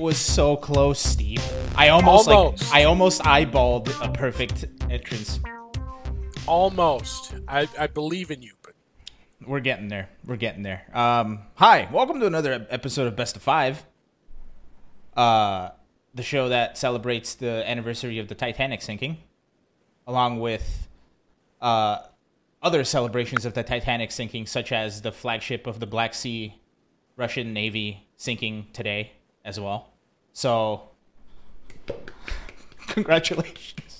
was so close, Steve. I almost, Almost. like I almost eyeballed a perfect entrance. Almost. I, I believe in you, but We're getting there. We're getting there. Um, hi, welcome to another episode of Best of Five. Uh, the show that celebrates the anniversary of the Titanic sinking, along with uh, other celebrations of the Titanic sinking, such as the flagship of the Black Sea Russian Navy sinking today as well. So, congratulations.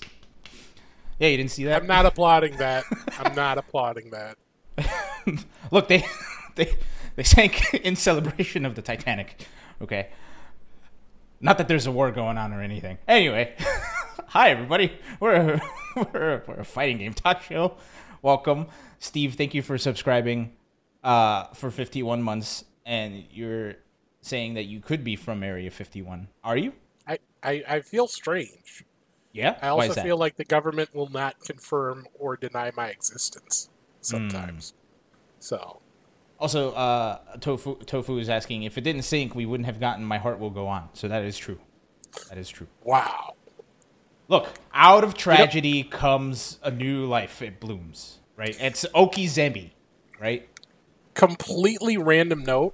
Yeah, you didn't see that? I'm not applauding that. I'm not applauding that. Look, they they they sank in celebration of the Titanic. Okay. Not that there's a war going on or anything. Anyway, hi everybody. We're a, we're, a, we're a fighting game talk show. Welcome, Steve. Thank you for subscribing uh, for 51 months, and you're saying that you could be from Area 51. Are you? I, I, I feel strange. Yeah. I also feel like the government will not confirm or deny my existence sometimes. So, Also, uh, Tofu Tofu is asking if it didn't sink, we wouldn't have gotten "My Heart Will Go On." So that is true. That is true. wow. Look, out of tragedy comes a new life. It blooms, right? It's Oki Zembi, right? Completely random note.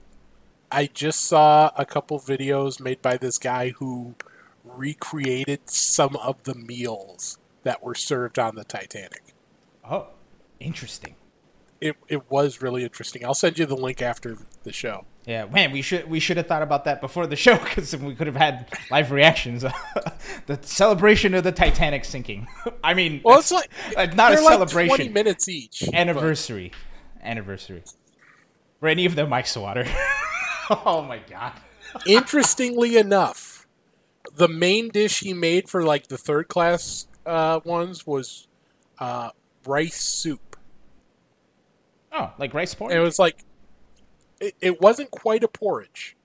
I just saw a couple videos made by this guy who recreated some of the meals that were served on the Titanic. Oh, interesting. It, it was really interesting. I'll send you the link after the show. Yeah, man, we should we should have thought about that before the show because we could have had live reactions. the celebration of the Titanic sinking. I mean, Well, it's like uh, not a like celebration. Twenty minutes each. but- anniversary, anniversary. Were any of them Mike Swatter? oh my god. Interestingly enough, the main dish he made for like the third class uh, ones was uh, rice soup. Oh, like rice porridge. And it was like, it, it wasn't quite a porridge.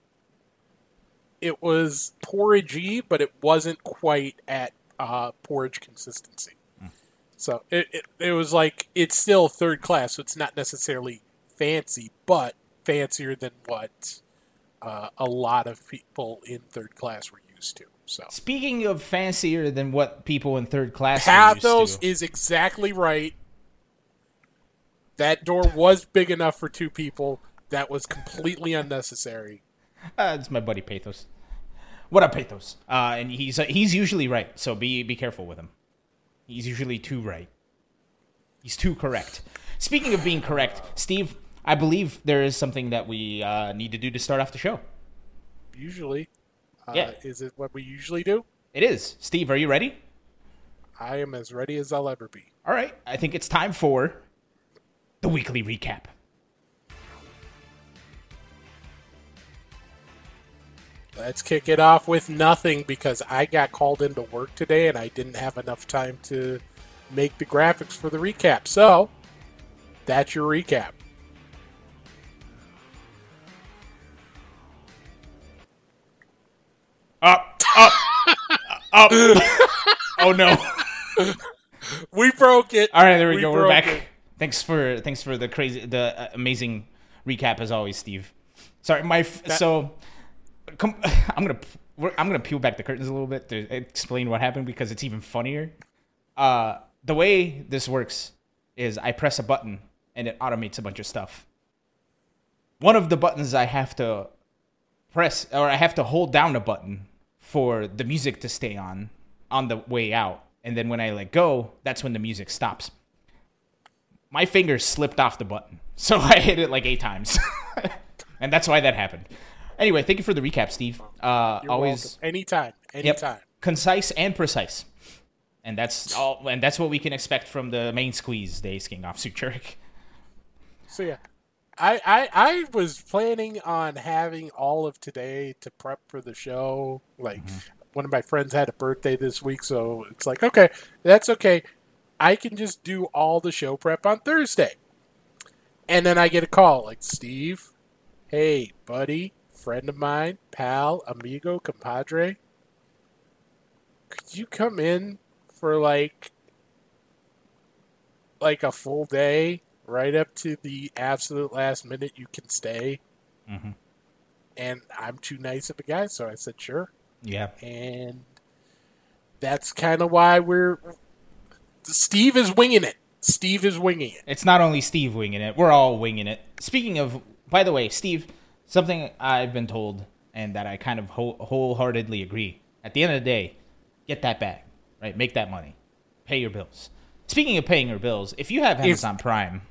It was porridgey, but it wasn't quite at uh, porridge consistency. So it, it it was like it's still third class, so it's not necessarily fancy, but fancier than what uh, a lot of people in third class were used to. So Speaking of fancier than what people in third class pathos to. is exactly right. That door was big enough for two people. That was completely unnecessary. Uh, it's my buddy Pathos. What up, Pathos? Uh, and he's uh, he's usually right, so be be careful with him. He's usually too right. He's too correct. Speaking of being correct, Steve, I believe there is something that we uh, need to do to start off the show. Usually, uh, Yeah. is it what we usually do? It is. Steve, are you ready? I am as ready as I'll ever be. All right. I think it's time for the weekly recap. Let's kick it off with nothing because I got called into work today and I didn't have enough time to make the graphics for the recap. So, that's your recap. Up, up, up. oh no. We broke it. All right, there we, We go. We're back. it. Thanks for thanks for the crazy, the uh, amazing recap as always, Steve. Sorry, my f- so com- I'm gonna we're, I'm gonna peel back the curtains a little bit to explain what happened because it's even funnier. Uh, the way this works is I press a button and it automates a bunch of stuff. One of the buttons I have to press or I have to hold down a button for the music to stay on on the way out. And then when I let go, that's when the music stops. My finger slipped off the button. So I hit it like eight times. and that's why that happened. Anyway, thank you for the recap, Steve. Uh, You're always welcome. anytime, yep, anytime. concise and precise. And that's all and that's what we can expect from the main squeeze day skiing off Suchurik. So yeah, I, I I was planning on having all of today to prep for the show. Like mm-hmm. one of my friends had a birthday this week, so it's like okay, that's okay. I can just do all the show prep on Thursday. And then I get a call like Steve, hey buddy, friend of mine, pal, amigo, compadre. Could you come in for like like a full day, right up to the absolute last minute you can stay. Mhm. and I'm too nice of a guy, so I said sure. Yeah. And that's kind of why we're. Steve is winging it. Steve is winging it. It's not only Steve winging it, we're all winging it. Speaking of, by the way, Steve, something I've been told and that I kind of whole, wholeheartedly agree. At the end of the day, get that bag, right? Make that money, pay your bills. Speaking of paying your bills, if you have Amazon Prime,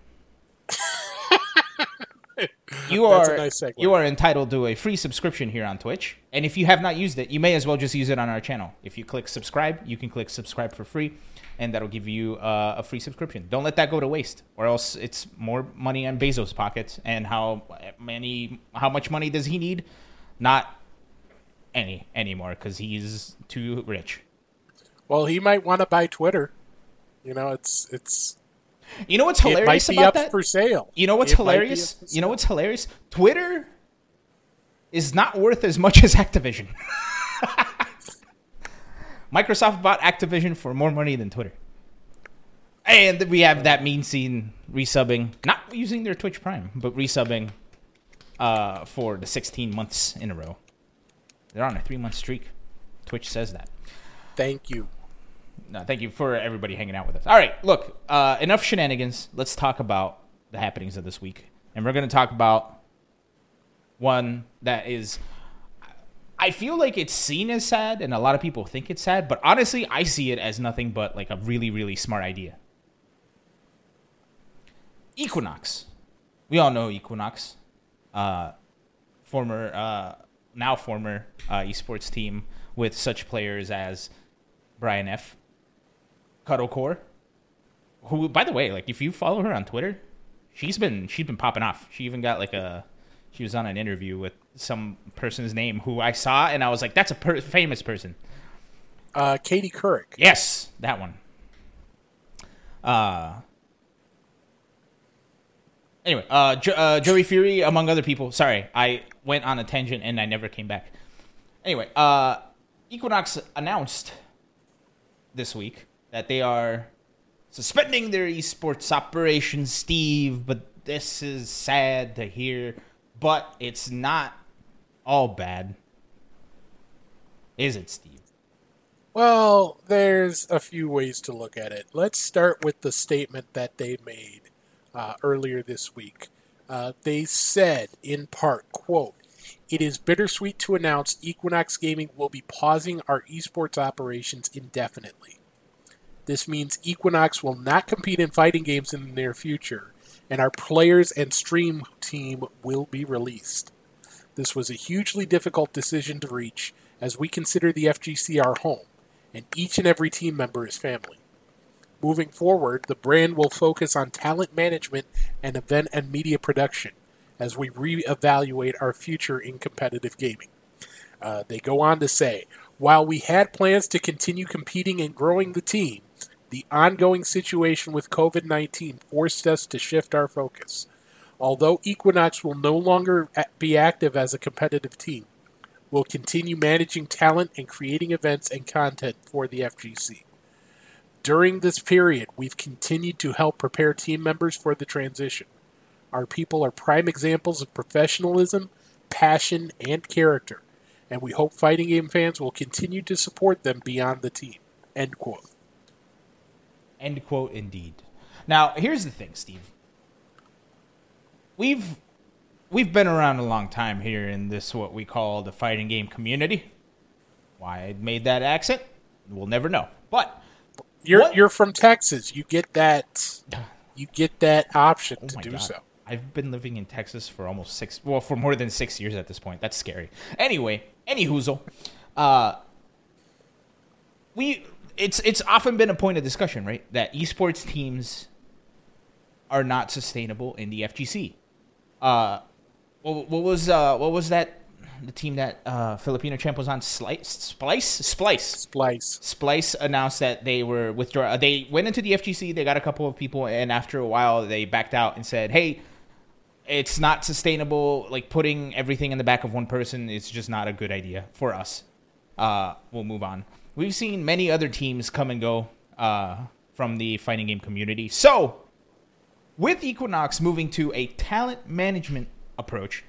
you are nice you are entitled to a free subscription here on Twitch. And if you have not used it, you may as well just use it on our channel. If you click subscribe, you can click subscribe for free, and that'll give you uh, a free subscription. Don't let that go to waste, or else it's more money on Bezos' pockets. And how many? How much money does he need? Not any anymore because he's too rich. Well, he might want to buy Twitter. You know, it's it's You know what's it might hilarious be about up that? for sale. You know what's It hilarious? You know what's hilarious? Twitter is not worth as much as Activision. Microsoft bought Activision for more money than Twitter. And we have that mean scene resubbing, not using their Twitch Prime, but resubbing uh, for the 16 months in a row. They're on a three month streak. Twitch says that. Thank you. No, thank you for everybody hanging out with us. All right, look, uh, enough shenanigans. Let's talk about the happenings of this week, and we're going to talk about one that is. I feel like it's seen as sad, and a lot of people think it's sad, but honestly, I see it as nothing but like a really, really smart idea. Equinox. We all know Equinox, uh, former, uh, now former uh, esports team with such players as Brian F, Cuddlecore, who, by the way, like if you follow her on Twitter, she's been she's been popping off. She even got like a she was on an interview with some person's name who I saw, and I was like, that's a per- famous person. Uh, Katie Couric. Yes, that one. Uh. Anyway, uh, jo- uh, Joey Fury, among other people. Sorry, I went on a tangent and I never came back. Anyway, uh, Equinox announced this week that they are suspending their esports operations, Steve. But this is sad to hear. But it's not all bad, is it, Steve? Well, there's a few ways to look at it. Let's start with the statement that they made uh, earlier this week. Uh, they said, in part, quote, it is bittersweet to announce Equinox Gaming will be pausing our esports operations indefinitely. This means Equinox will not compete in fighting games in the near future, and our players and stream team will be released. This was a hugely difficult decision to reach as we consider the FGC our home, and each and every team member is family. Moving forward, the brand will focus on talent management and event and media production as we reevaluate our future in competitive gaming. Uh, they go on to say, while we had plans to continue competing and growing the team, the ongoing situation with COVID 19 forced us to shift our focus. Although Equinox will no longer be active as a competitive team, we'll continue managing talent and creating events and content for the FGC. During this period, we've continued to help prepare team members for the transition. Our people are prime examples of professionalism, passion, and character, and we hope fighting game fans will continue to support them beyond the team. End quote. End quote. Indeed. Now, here's the thing, Steve. We've we've been around a long time here in this what we call the fighting game community. Why I made that accent, we'll never know. But You're What? you're from Texas. You get that you get that option oh to do God, so. I've been living in Texas for almost six, well, for more than six years at this point. That's scary. Anyway, any hoozle, uh, we it's it's often been a point of discussion, right? That esports teams are not sustainable in the FGC. Uh, what, what was uh, what was that? The team that uh, Filipino champ was on, Slice, Splice, Splice. Splice. Splice announced that they were withdraw. uh, They went into the FGC. They got a couple of people, and after a while, they backed out and said, "Hey, it's not sustainable. Like putting everything in the back of one person is just not a good idea for us. Uh, we'll move on. We've seen many other teams come and go uh, from the fighting game community. So, with Equinox moving to a talent management approach,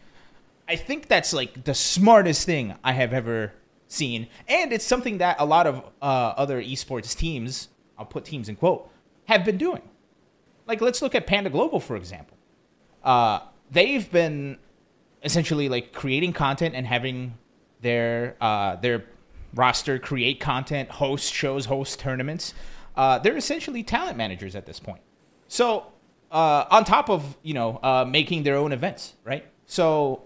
I think that's like the smartest thing I have ever seen, and it's something that a lot of uh, other esports teams, I'll put teams in quote, have been doing. Like let's look at Panda Global for example. Uh, they've been essentially like creating content and having their uh, their roster create content, host shows, host tournaments. Uh, they're essentially talent managers at this point. So uh, on top of you know uh, making their own events, right? So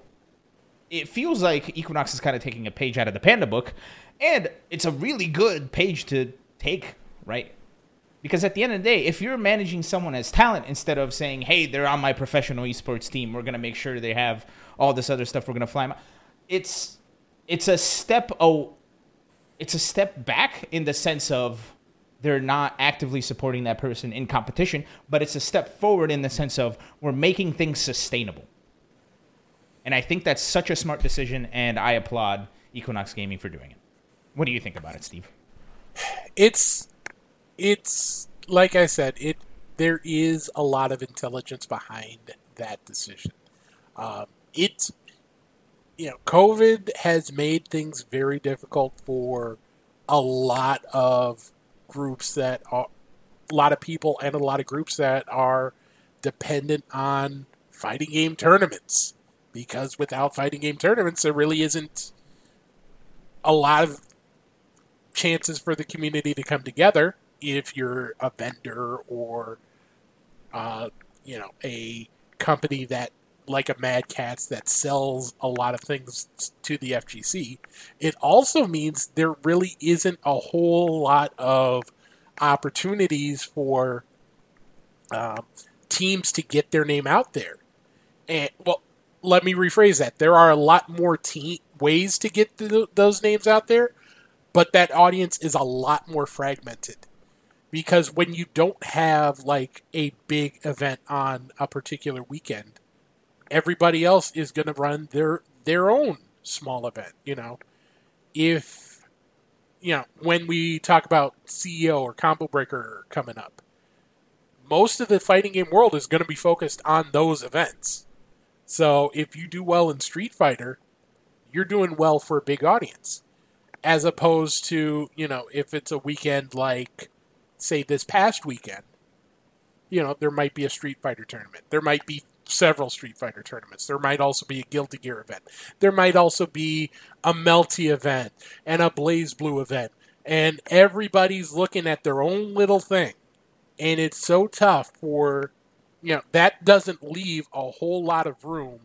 it feels like Equinox is kind of taking a page out of the Panda book, and it's a really good page to take, right? Because at the end of the day, if you're managing someone as talent instead of saying, "Hey, they're on my professional esports team. We're gonna make sure they have all this other stuff. We're gonna fly them," it's it's a step oh, it's a step back in the sense of they're not actively supporting that person in competition, but it's a step forward in the sense of we're making things sustainable. And I think that's such a smart decision, and I applaud Equinox Gaming for doing it. What do you think about it, Steve? It's it's like I said, it there is a lot of intelligence behind that decision. Um, it's you know, COVID has made things very difficult for a lot of groups that are a lot of people and a lot of groups that are dependent on fighting game tournaments. Because without fighting game tournaments there really isn't a lot of chances for the community to come together if you're a vendor or uh, you know a company that like a Mad Catz that sells a lot of things to the FGC. It also means there really isn't a whole lot of opportunities for um, teams to get their name out there. And well, let me rephrase that. There are a lot more te- ways to get the, those names out there, but that audience is a lot more fragmented. Because when you don't have like a big event on a particular weekend, everybody else is going to run their their own small event. You know, if you know when we talk about CEO or Combo Breaker coming up, most of the fighting game world is going to be focused on those events. So if you do well in Street Fighter, you're doing well for a big audience, as opposed to you know if it's a weekend like say this past weekend. You know, there might be a Street Fighter tournament. There might be several Street Fighter tournaments. There might also be a Guilty Gear event. There might also be a Melty event and a BlazBlue event. And everybody's looking at their own little thing. And it's so tough for, you know, that doesn't leave a whole lot of room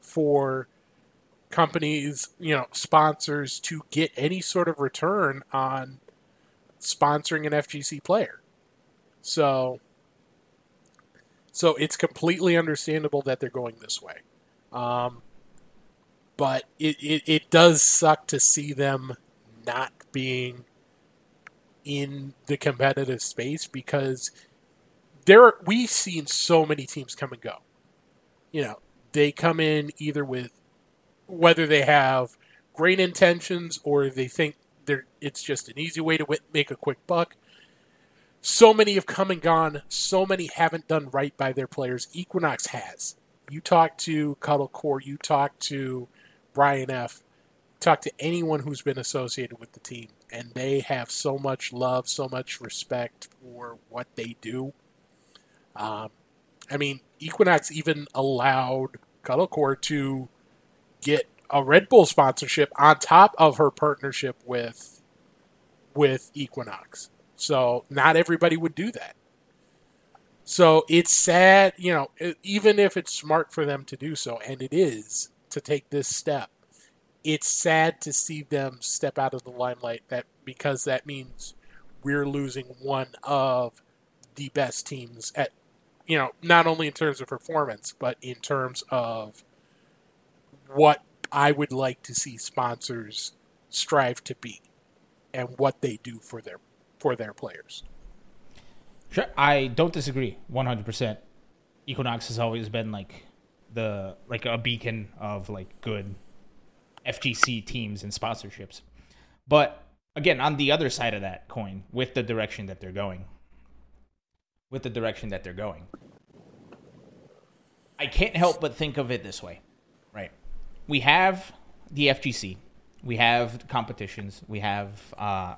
for companies, you know, sponsors to get any sort of return on sponsoring an FGC player. So so it's completely understandable that they're going this way. Um, but it, it, it does suck to see them not being in the competitive space because there are, we've seen so many teams come and go. You know, they come in either with whether they have great intentions or they think they're, it's just an easy way to make a quick buck so many have come and gone. So many haven't done right by their players. Equinox has. You talk to Cuddle Core, you talk to Brian F, talk to anyone who's been associated with the team, and they have so much love, so much respect for what they do. Um, I mean, Equinox even allowed Cuddle Core to get a Red Bull sponsorship on top of her partnership with with Equinox. So not everybody would do that. So it's sad, you know, even if it's smart for them to do so, and it is to take this step, it's sad to see them step out of the limelight that because that means we're losing one of the best teams at you know, not only in terms of performance, but in terms of what I would like to see sponsors strive to be and what they do for their for their players. Sure, I don't disagree 100%. Equinox has always been like the like a beacon of like good FGC teams and sponsorships. But again, on the other side of that coin, with the direction that they're going, with the direction that they're going, I can't help but think of it this way, right? we have the FGC, we have competitions, we have uh,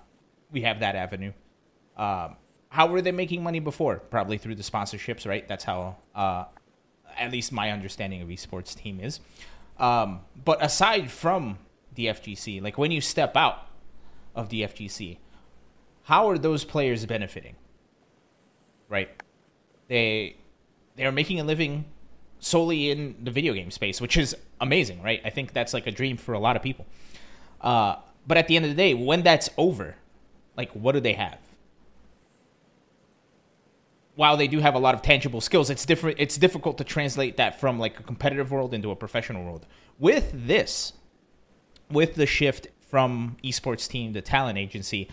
we have that avenue. Um, how were they making money before? Probably through the sponsorships, right? That's how, uh, at least my understanding of esports team is. Um, but aside from the FGC, like when you step out of the FGC, how are those players benefiting? Right? They they are making a living solely in the video game space, which is amazing, right? I think that's like a dream for a lot of people. Uh, but at the end of the day, when that's over, like what do they have? While they do have a lot of tangible skills, it's different. It's difficult to translate that from like a competitive world into a professional world. With this, with the shift from esports team to talent agency,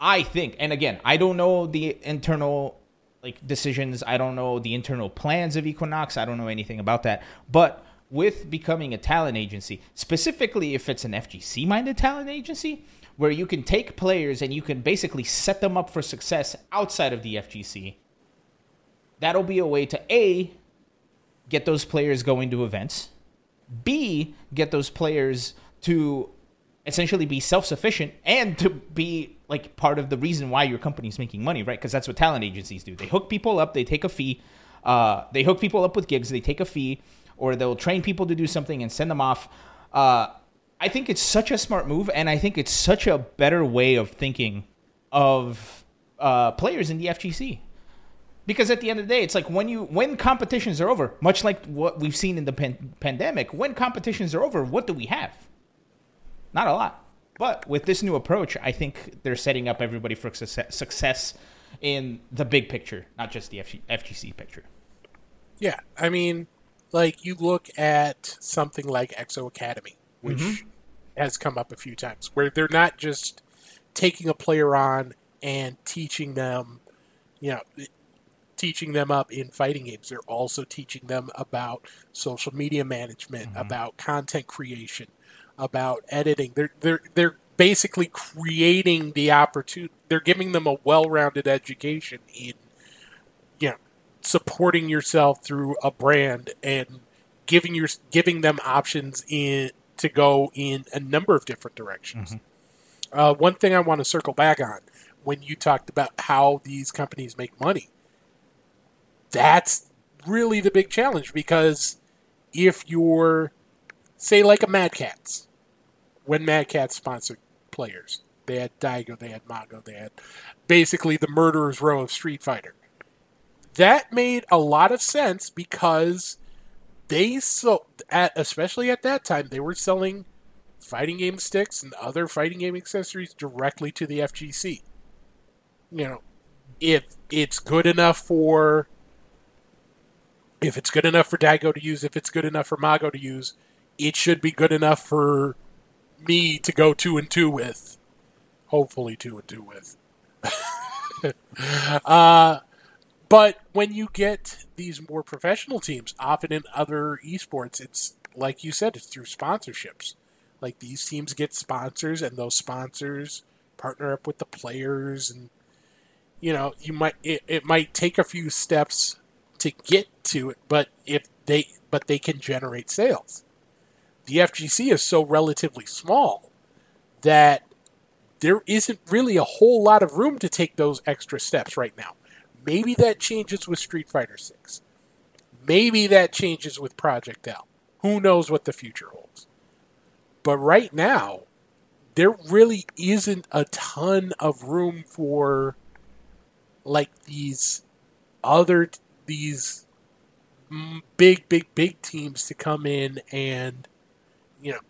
I think, and again, I don't know the internal like decisions. I don't know the internal plans of Equinox. I don't know anything about that. But with becoming a talent agency, specifically if it's an FGC minded talent agency, where you can take players and you can basically set them up for success outside of the FGC, that'll be a way to A, get those players going to events, B, get those players to essentially be self-sufficient and to be like part of the reason why your company's making money, right? Because that's what talent agencies do. They hook people up, they take a fee. Uh, they hook people up with gigs, they take a fee, or they'll train people to do something and send them off. Uh, I think it's such a smart move, and I think it's such a better way of thinking of uh, players in the FGC. Because at the end of the day, it's like when you when competitions are over, much like what we've seen in the pan- pandemic, when competitions are over, what do we have? Not a lot. But with this new approach, I think they're setting up everybody for success, in the big picture, not just the FG, FGC picture. Yeah, I mean, like you look at something like Exo Academy, which Mhm. Has come up a few times, where they're not just taking a player on and teaching them, you know, teaching them up in fighting games. They're also teaching them about social media management, mm-hmm. about content creation, about editing. They're they're they're basically creating the opportunity. They're giving them a well-rounded education in, you know, supporting yourself through a brand and giving your giving them options in to go in a number of different directions. Uh, one thing I want to circle back on when you talked about how these companies make money, that's really the big challenge because if you're say like a Mad Catz, when Mad Catz sponsored players, they had Daigo, they had Mago, they had basically the murderer's row of Street Fighter. That made a lot of sense because they so at especially at that time they were selling fighting game sticks and other fighting game accessories directly to the FGC. You know, if it's good enough for if it's good enough for Daigo to use, if it's good enough for Mago to use, it should be good enough for me to go two and two with. Hopefully two and two with. uh but when you get these more professional teams, often in other esports, it's like you said, it's through sponsorships. Like these teams get sponsors, and those sponsors partner up with the players, and you know, you might it, it might take a few steps to get to it, but if they but they can generate sales. The FGC is so relatively small that there isn't really a whole lot of room to take those extra steps right now. Maybe that changes with Street Fighter 6. Maybe that changes with Project L. Who knows what the future holds. But right now, there really isn't a ton of room for like these other these big big big teams to come in and you know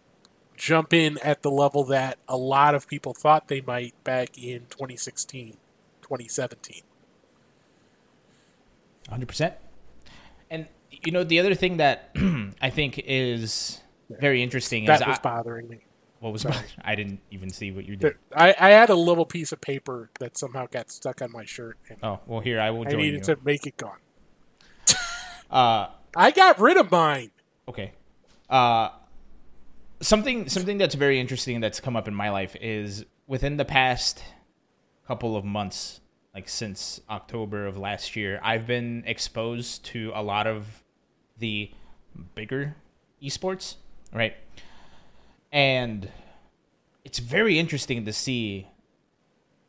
jump in at the level that a lot of people thought they might back in 2016 2017 100%. And you know the other thing that I think is very interesting is that was I, bothering me what was sorry. I didn't even see what you did. I, I had a little piece of paper that somehow got stuck on my shirt and Oh, well here I will I needed you. to make it gone Uh I got rid of mine Okay. Uh, something something that's very interesting that's come up in my life is within the past couple of months, like since October of last year, I've been exposed to a lot of the bigger esports. right? And it's very interesting to see.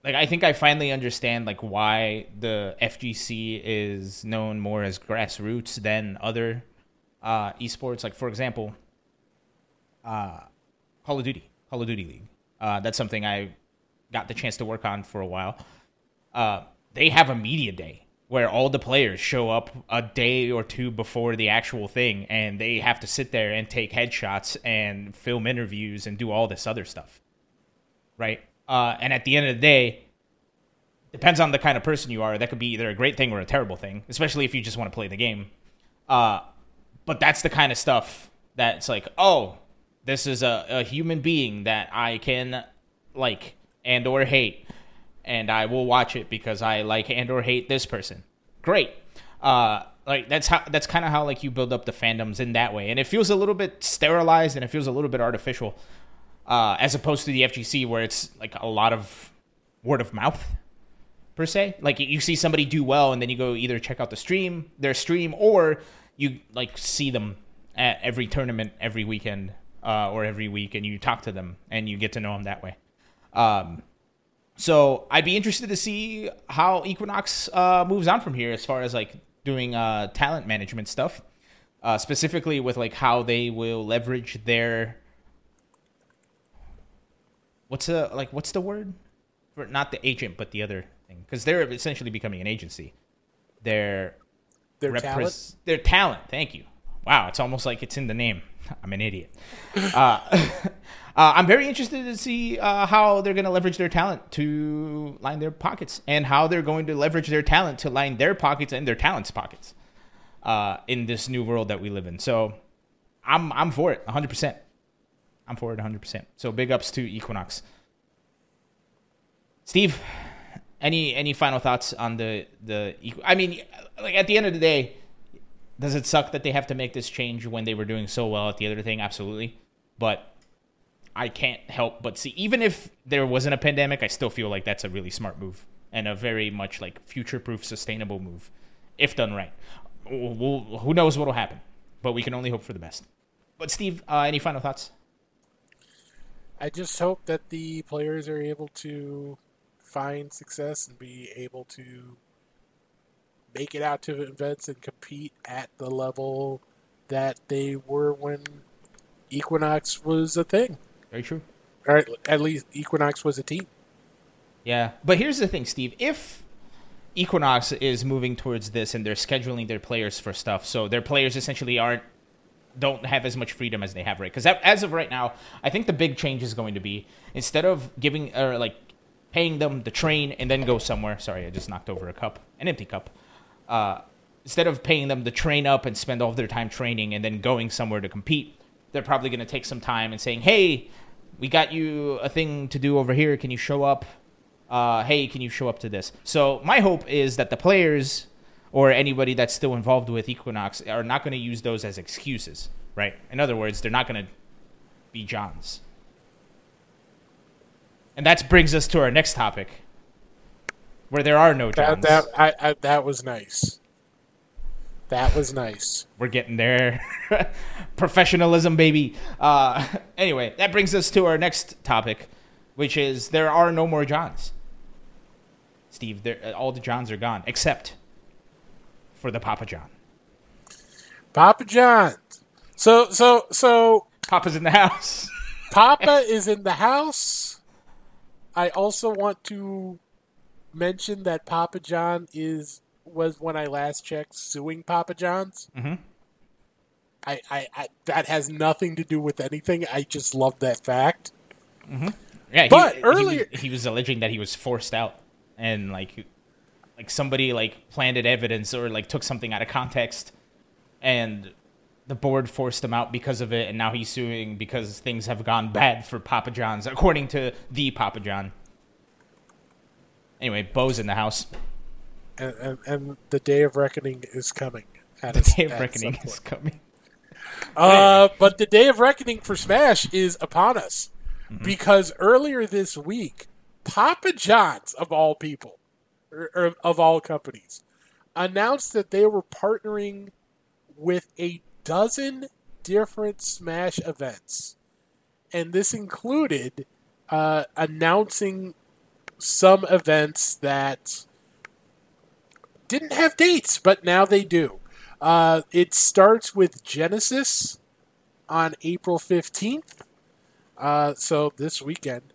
Like, I think I finally understand like why the FGC is known more as grassroots than other uh, esports. Like, for example, uh, Call of Duty, Call of Duty League. Uh, that's something I got the chance to work on for a while. Uh, they have a media day where all the players show up a day or two before the actual thing and they have to sit there and take headshots and film interviews and do all this other stuff right? Uh, and at the end of the day depends on the kind of person you are. That could be either a great thing or a terrible thing especially if you just want to play the game. Uh, but that's the kind of stuff that's like oh this is a, a human being that i can like and or hate and I will watch it because I like and or hate this person. Great. Uh, like that's how that's kind of how like you build up the fandoms in that way, and it feels a little bit sterilized and it feels a little bit artificial, uh, as opposed to the FGC where it's like a lot of word of mouth per se. Like you see somebody do well, and then you go either check out the stream, their stream, or you like see them at every tournament every weekend uh, or every week, and you talk to them and you get to know them that way. Um, so I'd be interested to see how Equinox uh, moves on from here as far as like doing uh, talent management stuff, uh, specifically with like how they will leverage their what's the like what's the word for not the agent but the other thing because they're essentially becoming an agency. Their Their repres- talent. Their talent. Thank you. Wow, it's almost like it's in the name. I'm an idiot. Uh, uh, I'm very interested to see uh, how they're going to leverage their talent to line their pockets, and how they're going to leverage their talent to line their pockets and their talents' pockets uh, in this new world that we live in. So, I'm I'm for it 100. percent I'm for it 100. percent So, big ups to Equinox. Steve, any any final thoughts on the the? I mean, like at the end of the day, does it suck that they have to make this change when they were doing so well at the other thing? Absolutely. But I can't help but see, even if there wasn't a pandemic, I still feel like that's a really smart move and a very much like future proof, sustainable move if done right. We'll, who knows what will happen, but we can only hope for the best. But, Steve, uh, any final thoughts? I just hope that the players are able to find success and be able to make it out to events and compete at the level that they were when Equinox was a thing. Very true. Or at- at least Equinox was a team. Yeah, but here's the thing, Steve. If Equinox is moving towards this and they're scheduling their players for stuff, so their players essentially aren't don't have as much freedom as they have right because as of right now i think the big change is going to be instead of giving or like paying them the train and then go somewhere sorry i just knocked over a cup an empty cup uh, instead of paying them to train up and spend all of their time training and then going somewhere to compete they're probably going to take some time and saying hey we got you a thing to do over here can you show up uh, hey, can you show up to this? So my hope is that the players or anybody that's still involved with Equinox are not going to use those as excuses, right? In other words, they're not going to be Johns. And that brings us to our next topic, where there are no That Johns. that I, I, that was nice. That was nice. We're getting there. Professionalism, baby. Uh, anyway, that brings us to our next topic, which is there are no more Johns. Steve, there, all the Johns are gone, except for the Papa John. Papa John's. So so so Papa's in the house. Papa is in the house. I also want to mention that Papa John is was when I last checked suing Papa John's. Mhm. I, I, I that has nothing to do with anything. I just love that fact. Yeah, But he earlier- was, he was alleging that he was forced out, and like, like somebody like planted evidence or like took something out of context, and the board forced him out because of it, and now he's suing because things have gone bad for Papa John's, according to the Papa John. Anyway, Bo's in the house. And, and, and the day of reckoning is coming. The day of reckoning is coming. Uh, but the day of reckoning for Smash is upon us Mm-hmm. because earlier this week, Papa John's of all people, or, or of all companies, announced that they were partnering with a dozen different Smash events, and this included uh, announcing some events that didn't have dates, but now they do. Uh, it starts with Genesis on April 15th, uh, so this weekend.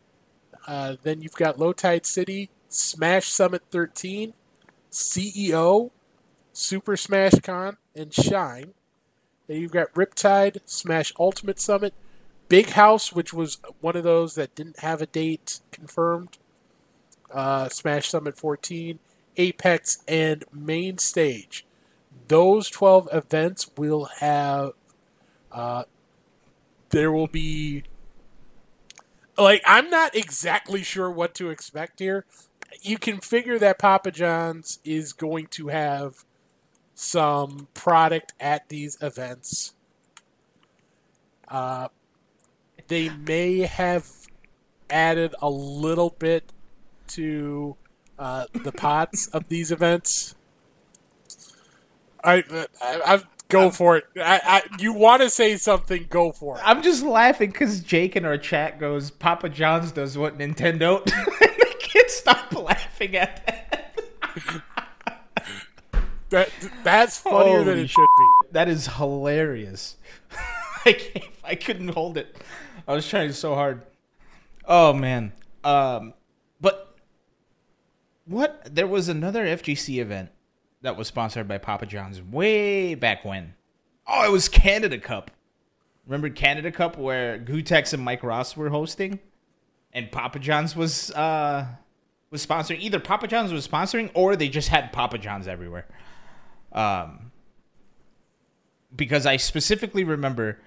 Uh, then you've got Low Tide City, Smash Summit 13, CEO, Super Smash Con, and Shine. Then you've got Riptide, Smash Ultimate Summit, Big House, which was one of those that didn't have a date confirmed, uh, Smash Summit 14, Apex, and Main Stage. Those 12 events will have. Uh, there will be. Like, I'm not exactly sure what to expect here. You can figure that Papa John's is going to have some product at these events. Uh, they may have added a little bit to uh, the pots of these events. I, I, I go for it. I, I you want to say something? Go for it. I'm just laughing because Jake in our chat goes, "Papa John's does what Nintendo." I can't stop laughing at that. that that's funnier Holy than it should be. That is hilarious. I can't, I couldn't hold it. I was trying so hard. Oh man. Um, but what? There was another FGC event that was sponsored by Papa John's way back when. Oh, it was Canada Cup. Remember Canada Cup where Gootecks and Mike Ross were hosting, and Papa John's was uh was sponsoring. Either Papa John's was sponsoring, or they just had Papa John's everywhere. Um, because I specifically remember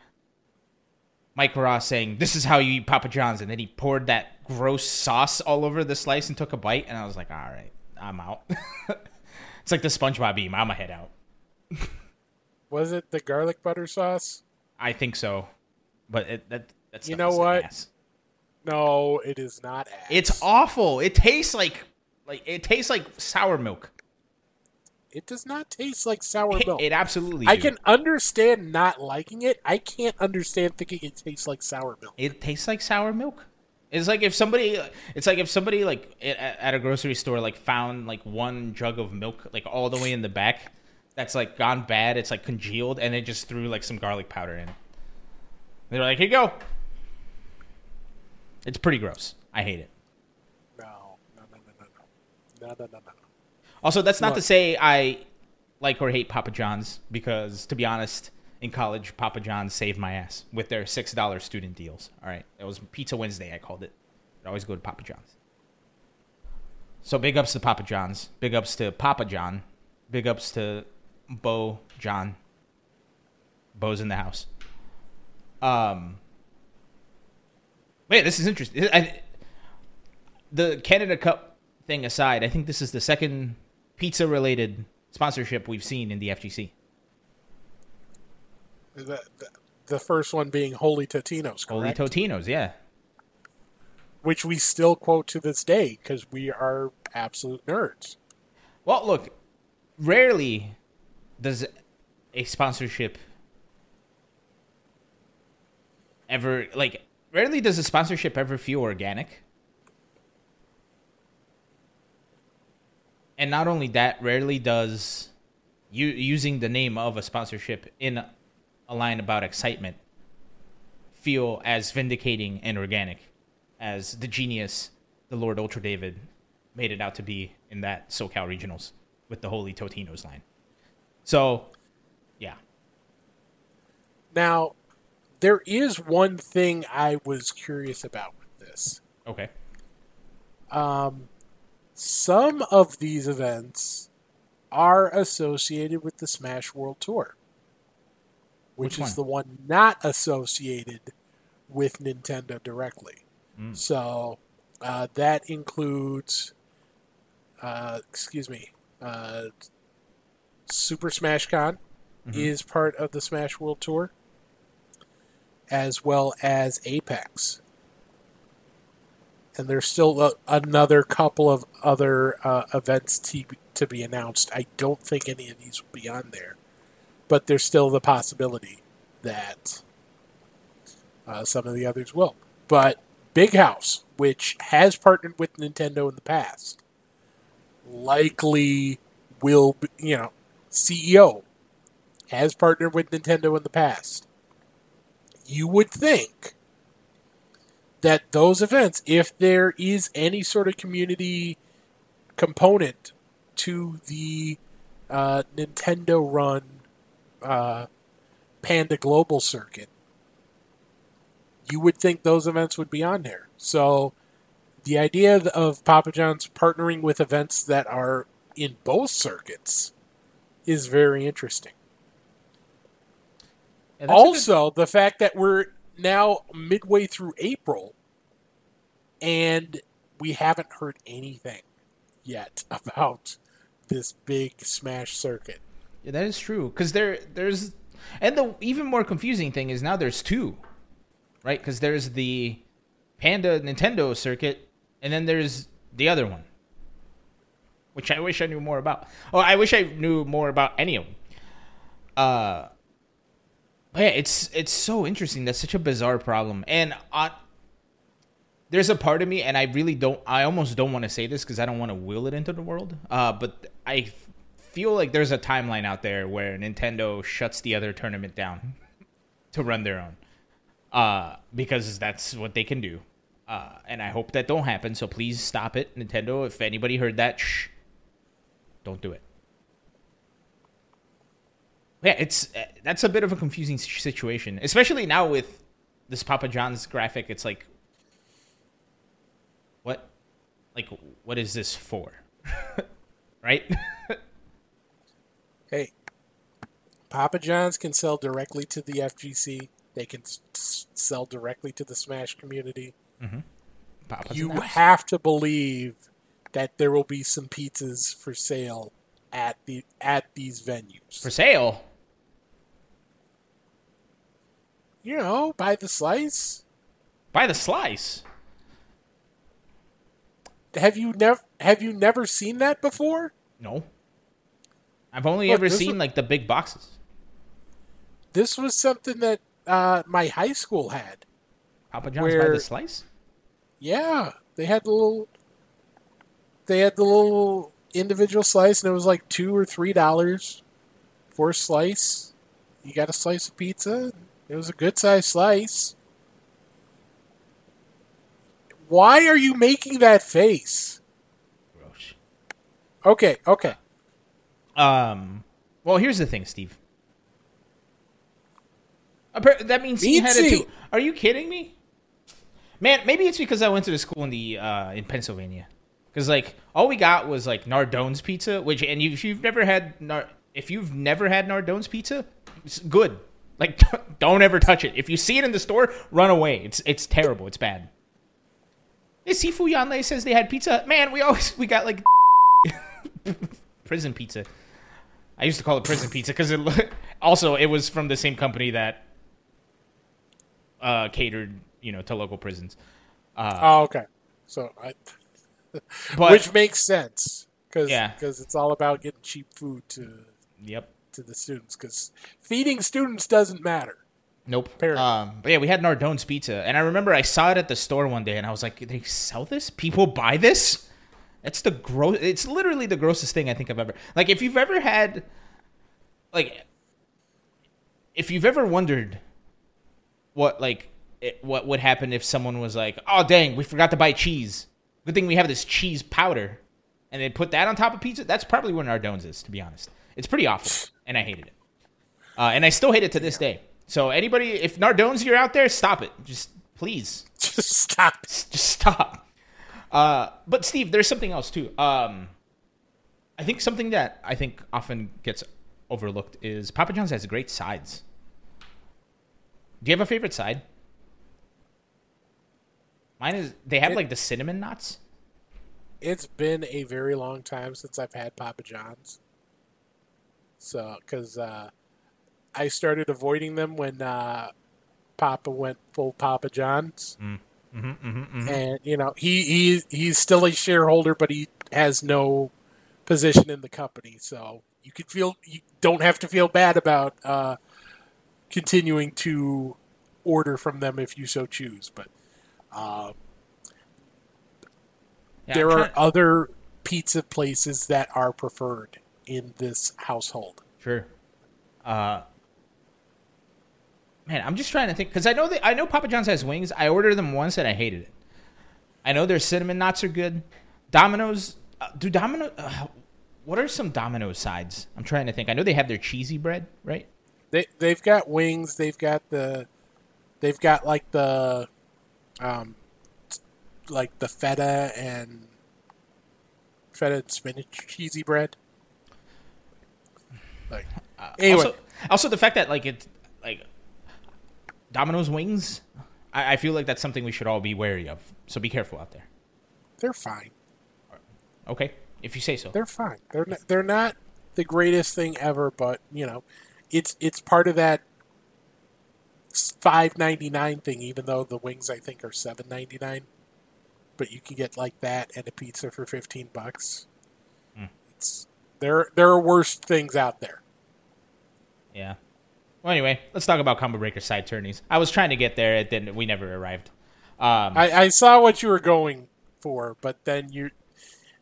Mike Ross saying, "This is how you eat Papa John's," and then he poured that gross sauce all over the slice and took a bite, and I was like, "All right, I'm out." it's like the SpongeBob beam. I'm a head out. Was it the garlic butter sauce? I think so, but it, that that's You know what? No, it is not. Ass. It's awful. It tastes like like it tastes like sour milk. It does not taste like sour milk. it absolutely. I do. can understand not liking it. I can't understand thinking it tastes like sour milk. It tastes like sour milk. It's like if somebody, it's like if somebody like at, a grocery store like found like one jug of milk like all the way in the back, that's like gone bad. It's like congealed, and they just threw like some garlic powder in. They're like, here you go. It's pretty gross. I hate it. No, no, no, no, no, no, no, no, no, no. Also, that's not to say I like or hate Papa John's because, to be honest, in college, Papa John's saved my ass with their six dollar student deals. All right, it was Pizza Wednesday. I called it. I always go to Papa John's. So big ups to Papa John's. Big ups to Papa John. Big ups to Bo John. Bo's in the house. Um. Wait, this is interesting. I, the Canada Cup thing aside, I think this is the second pizza related sponsorship we've seen in the FGC. The, the, the first one being Holy Totino's, Holy? Totinos, yeah. Which we still quote to this day because we are absolute nerds. Well, look, rarely does a sponsorship ever like rarely does a sponsorship ever feel organic. And not only that, rarely does you using the name of a sponsorship in a line about excitement feel as vindicating and organic as the genius, the Lord Ultra David, made it out to be in that SoCal Regionals with the Holy Totinos line. So, yeah. Now, there is one thing I was curious about with this. Okay. Um, some of these events are associated with the Smash World Tour, which, Which is the one not associated with Nintendo directly. So uh, that includes, uh, excuse me, uh, Super Smash Con is part of the Smash World Tour, as well as Apex and there's still a, another couple of other uh, events to, to be announced. I don't think any of these will be on there, but there's still the possibility. that uh, some of the others will. But Big House, which has partnered with Nintendo in the past, likely will, be, you know, CEO has partnered with Nintendo in the past. You would think that those events, if there is any sort of community component to the uh, Nintendo run uh, Panda Global circuit, you would think those events would be on there. So the idea of Papa John's partnering with events that are in both circuits is very interesting. also, good... the fact that we're now midway through April and we haven't heard anything yet about this big Smash circuit. Yeah, that is true. Because there, there's, and the even more confusing thing is now there's two, right? Because there's the Panda Nintendo circuit, and then there's the other one, which I wish I knew more about. Oh, I wish I knew more about any of them. Uh, yeah, it's it's so interesting. That's such a bizarre problem, and uh, there's a part of me, and I really don't. I almost don't want to say this because I don't want to will it into the world. Uh, but I feel like there's a timeline out there where Nintendo shuts the other tournament down to run their own, uh, because that's what they can do. Uh, and I hope that don't happen. So please stop it, Nintendo. If anybody heard that, shh, don't do it. Yeah, it's uh, that's a bit of a confusing situation, especially now with this Papa John's graphic. It's like what like what is this for? Right? Hey papa john's can sell directly to the fgc they can s- sell directly to the smash community. Mm-hmm. you have to believe that there will be some pizzas for sale at the at these venues. For sale you know by the slice by the slice have you never have you never seen that before? No. I've only Look, ever seen was, like the big boxes. This was something that uh, my high school had. Papa John's where, by the slice? Yeah, they had the little. They had the little individual slice, and it was like two or three dollars for a slice. You got a slice of pizza. It was a good sized slice. Why are you making that face? Gross. Okay, okay. Um. Well, here's the thing, Steve. That means he had it too. Are you kidding me? Man, maybe it's because I went to the school in the uh, in Pennsylvania. Because like all we got was like Nardone's pizza, which and you, if you've never had Nar- if you've never had Nardone's pizza, it's good. Like don't ever touch it. If you see it in the store, run away. It's it's terrible. It's bad. Sifu Yanlei says they had pizza. Man, we always we got like prison pizza. I used to call it prison pizza because it also it was from the same company that uh, catered, you know, to local prisons. Uh, oh, okay. So I, but, which makes sense because yeah. because it's all about getting cheap food to yep to the students because feeding students doesn't matter. Nope. Um, but yeah, we had Nardone's pizza, and I remember I saw it at the store one day, and I was like, "They sell this? People buy this? It's the gross. It's literally the grossest thing I think I've ever. Like, if you've ever had, like, if you've ever wondered what like it, what would happen if someone was like, "Oh dang, we forgot to buy cheese. Good thing we have this cheese powder," and they put that on top of pizza. That's probably what Nardone's is, to be honest. It's pretty awful, and I hated it, uh, and I still hate it to this day. So anybody, if Nardones you're out there, stop it. Just please, just stop. Just stop. Uh, but Steve, there's something else too. Um, I think something that I think often gets overlooked is Papa John's has great sides. Do you have a favorite side? Mine is they have it, like the cinnamon nuts. It's been a very long time since I've had Papa John's. So, because uh, I started avoiding them when uh, Papa went full Papa John's. Mm. Mm-hmm, mm-hmm, mm-hmm. And you know he he he's still a shareholder, but he has no position in the company. So you could feel you don't have to feel bad about uh, continuing to order from them if you so choose. But um, Yeah, there are other pizza places that are preferred in this household. Sure. Uh, man, I'm just trying to think because I know that I know Papa John's has wings. I ordered them once and I hated it. I know their cinnamon knots are good. Domino's, uh, do Domino? Uh, what are some Domino sides? I'm trying to think. I know they have their cheesy bread, right? They they've got wings. They've got the they've got like the um like the feta and feta and spinach cheesy bread. Like uh, anyway, Also, also the fact that like it's like Domino's wings. I, I feel like that's something we should all be wary of. So be careful out there. they're fine. Okay, if you say so. They're fine. They're not, they're not the greatest thing ever, but you know, it's it's part of that five ninety nine thing. Even though the wings I think are seven ninety nine, but you can get like that and a pizza for fifteen bucks. Hmm. It's there. There are worse things out there. Yeah. Well, anyway, let's talk about combo breaker side turnies. I was trying to get there, it didn't. We never arrived. Um, I, I saw what you were going for, but then you.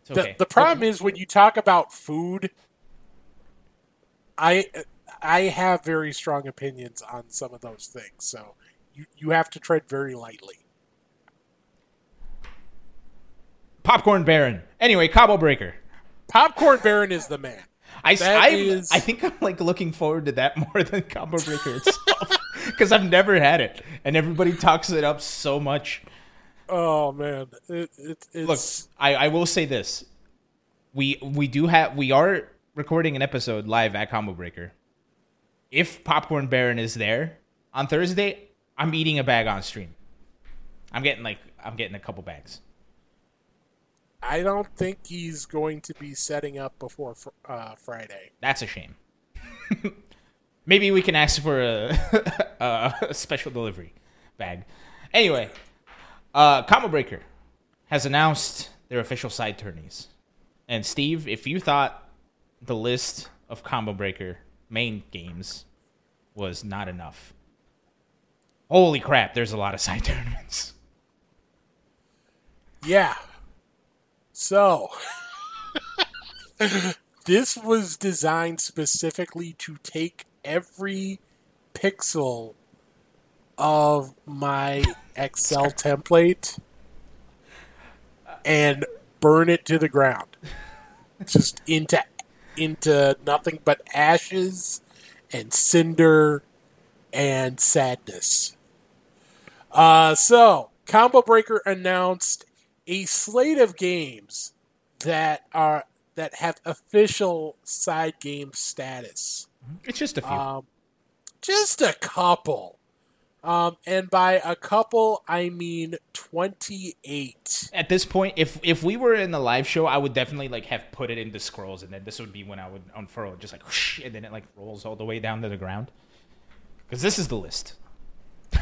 it's The, okay. the problem is when you talk about food, I I have very strong opinions on some of those things. So you you have to tread very lightly. popcorn baron. Anyway, combo breaker. Popcorn Baron is the man. I, I, is- I think I'm like looking forward to that more than combo breaker itself because I've never had it, and everybody talks it up so much. Oh man, it, it, Look, I, I will say this: we we do have we are recording an episode live at Combo Breaker. If Popcorn Baron is there on Thursday, I'm eating a bag on stream. I'm getting like I'm getting a couple bags. I don't think he's going to be setting up before fr- uh, Friday. That's a shame. Maybe we can ask for a, a special delivery bag. Anyway, uh, Combo Breaker has announced their official side tourneys. And Steve, if you thought the list of Combo Breaker main games was not enough, holy crap, there's a lot of side tournaments. Yeah. So, this was designed specifically to take every pixel of my Excel template and burn it to the ground. Just into into nothing but ashes and cinder and sadness. Uh, so, Combo Breaker announced a slate of games that are that have official side game status. It's just a few. Um, just a couple. Um, and by a couple, I mean 28. At this point, if if we were in the live show, I would definitely like have put it into scrolls, and then this would be when I would unfurl it, just like whoosh, and then it like rolls all the way down to the ground. Because this is the list.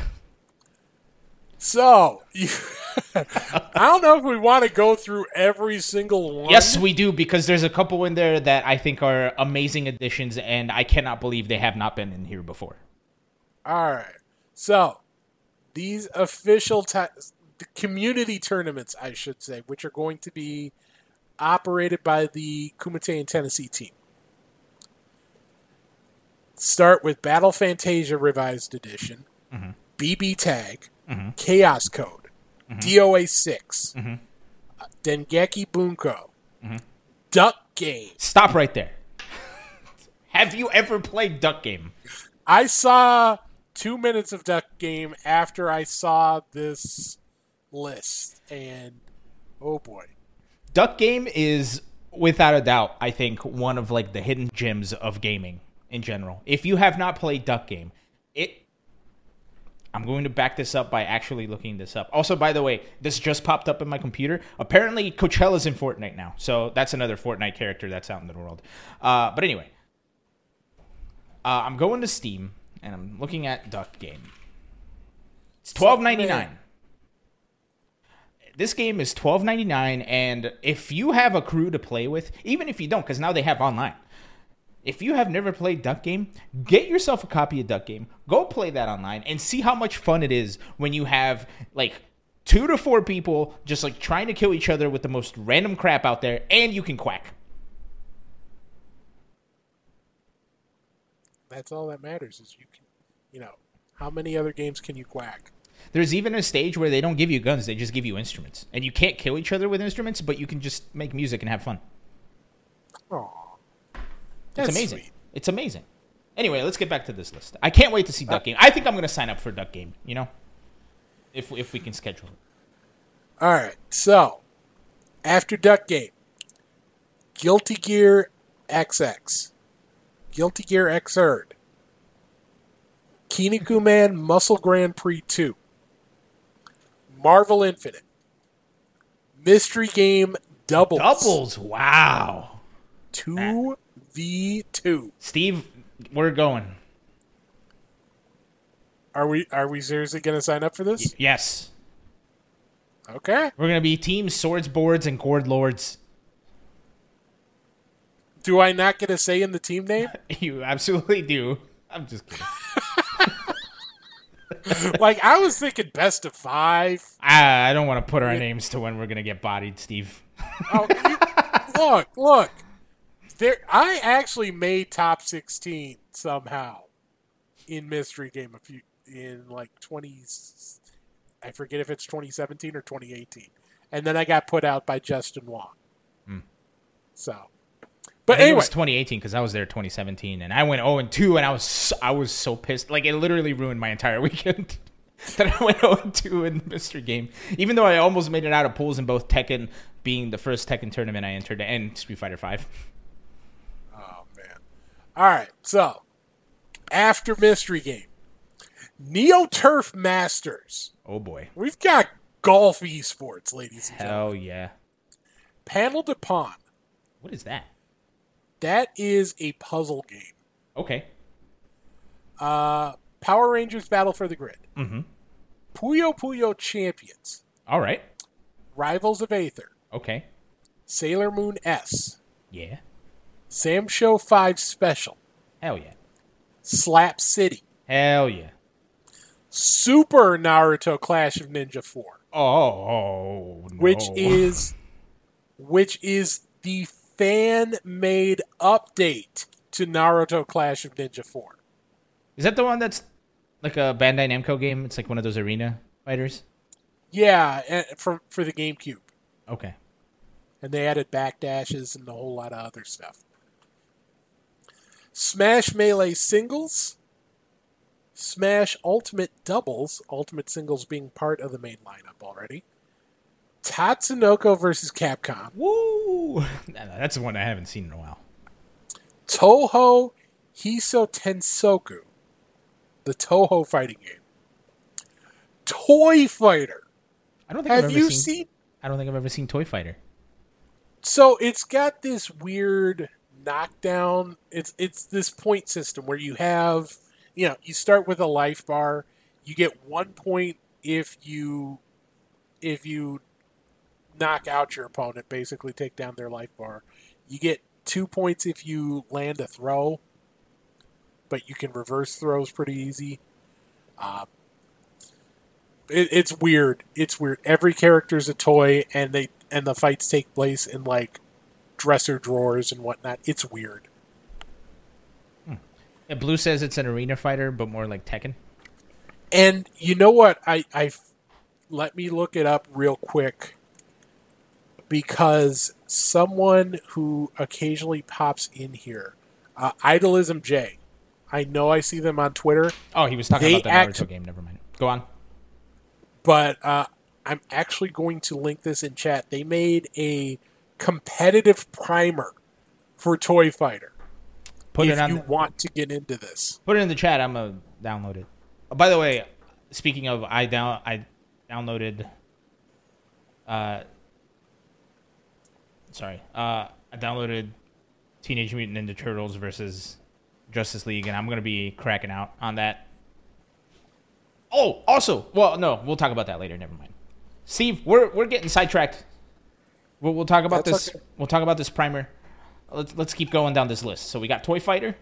So, you, I don't know if we want to go through every single one. Yes, we do because there's a couple in there that I think are amazing additions, and I cannot believe they have not been in here before. All right. So, these official community tournaments, I should say, which are going to be operated by the Kumite in Tennessee team. Start with Battle Fantasia Revised Edition, mm-hmm. BB Tag, Mm-hmm. Chaos Code, mm-hmm. DOA 6, uh, Dengeki Bunko, Duck Game. Stop right there. have you ever played Duck Game? I saw two minutes of Duck Game after I saw this list, and oh boy, Duck Game is without a doubt, I think, one of like the hidden gems of gaming in general. If you have not played Duck Game, it I'm going to back this up by actually looking this up. Also, by the way, this just popped up in my computer. Apparently, Coachella's in Fortnite now, so that's another Fortnite character that's out in the world. Uh, but anyway, uh, I'm going to Steam and I'm looking at Duck Game. It's twelve ninety nine. This game is twelve ninety nine, and if you have a crew to play with, even if you don't, because now they have online, If you have never played Duck Game, get yourself a copy of Duck Game. Go play that online and see how much fun it is when you have like two to four people just like trying to kill each other with the most random crap out there, and you can quack. That's all that matters is you can, you know, how many other games can you quack? There's even a stage where they don't give you guns; they just give you instruments, and you can't kill each other with instruments, but you can just make music and have fun. Oh, It's amazing. It's amazing. Anyway, let's get back to this list. I can't wait to see Duck uh, Game. I think I'm going to sign up for Duck Game. You know, if if we can schedule it. All right. So, after Duck Game, Guilty Gear XX, Guilty Gear Xrd, Kinnikuman Muscle Grand Prix 2, Marvel Infinite, Mystery Game Doubles, Doubles. Wow. 2v2. Steve, we're going. Are we are we seriously going to sign up for this? Yes. Okay. We're going to be Team Swords, Boards, and Gourd Lords. Do I not get a say in the team name? You absolutely do. I'm just kidding. like I was thinking best of 5. I, I don't want to put our names to when we're going to get bodied, Steve. Oh, you, look, look. There, I actually made top sixteen somehow in mystery game a few in like twenty. I forget if it's twenty seventeen or twenty eighteen, and then I got put out by Justin Wong. Hmm. So, I but think it anyway, was 2018 because I was there 2017, and I went 0 and 2, and I was so, I was so pissed. Like it literally ruined my entire weekend. that I went 0 and 2 in the mystery game, even though I almost made it out of pools in both Tekken, being the first Tekken tournament I entered, and Street Fighter 5. All right, so after mystery game, Neo Turf Masters. Oh boy, We've got golf esports, ladies and gentlemen. hell yeah! Panel de Pon. What is that? That is a puzzle game. Okay, Uh, Power Rangers Battle for the Grid. mm-hmm. Puyo Puyo Champions. All right, Rivals of Aether. okay, Sailor Moon S. yeah, SamSho 5 Special. hell yeah, Slap City. hell yeah. Super Naruto Clash of Ninja 4. Oh, oh no. Which is which is the fan made update to Naruto Clash of Ninja 4. is that the one that's like a Bandai Namco game? It's like one of those arena fighters. Yeah, eh, for for the GameCube. Okay, and they added backdashes and a whole lot of other stuff. Smash Melee singles, Smash Ultimate doubles, Ultimate singles being part of the main lineup already. Tatsunoko versus Capcom, woo! That's the one I haven't seen in a while. Toho Hiso Tensoku, the Touhou fighting game. Toy Fighter. I don't think I've Have ever you seen, seen I don't think I've ever seen Toy Fighter. So it's got this weird knockdown. It's it's this point system where you have you know you start with a life bar. You get one point if you if you knock out your opponent, basically take down their life bar. You get two points if you land a throw, but you can reverse throws pretty easy. Um, it, it's weird. It's weird. Every character's a toy, and they and the fights take place in like dresser drawers and whatnot. It's weird. Yeah, Blue says it's an arena fighter, but more like Tekken. And you know what? I I let me look it up real quick because someone who occasionally pops in here, uh, Idolism J. I know I see them on Twitter, Oh, he was talking They about the act- Naruto game. Never mind. Go on. but uh, I'm actually going to link this in chat. They made a competitive primer for Toy Fighter. Put if it on. you the- want to get into this, Put it in the chat. I'm gonna download it. Oh, by the way, speaking of, I down I downloaded. Uh, sorry. Uh, I downloaded Teenage Mutant Ninja Turtles versus Justice League, and I'm gonna be cracking out on that. Oh, also, well, no, we'll talk about that later. Never mind. Steve, we're we're getting sidetracked. We'll, we'll talk about That's this. okay. We'll talk about this primer let's let's keep going down this list. So we got Toy Fighter.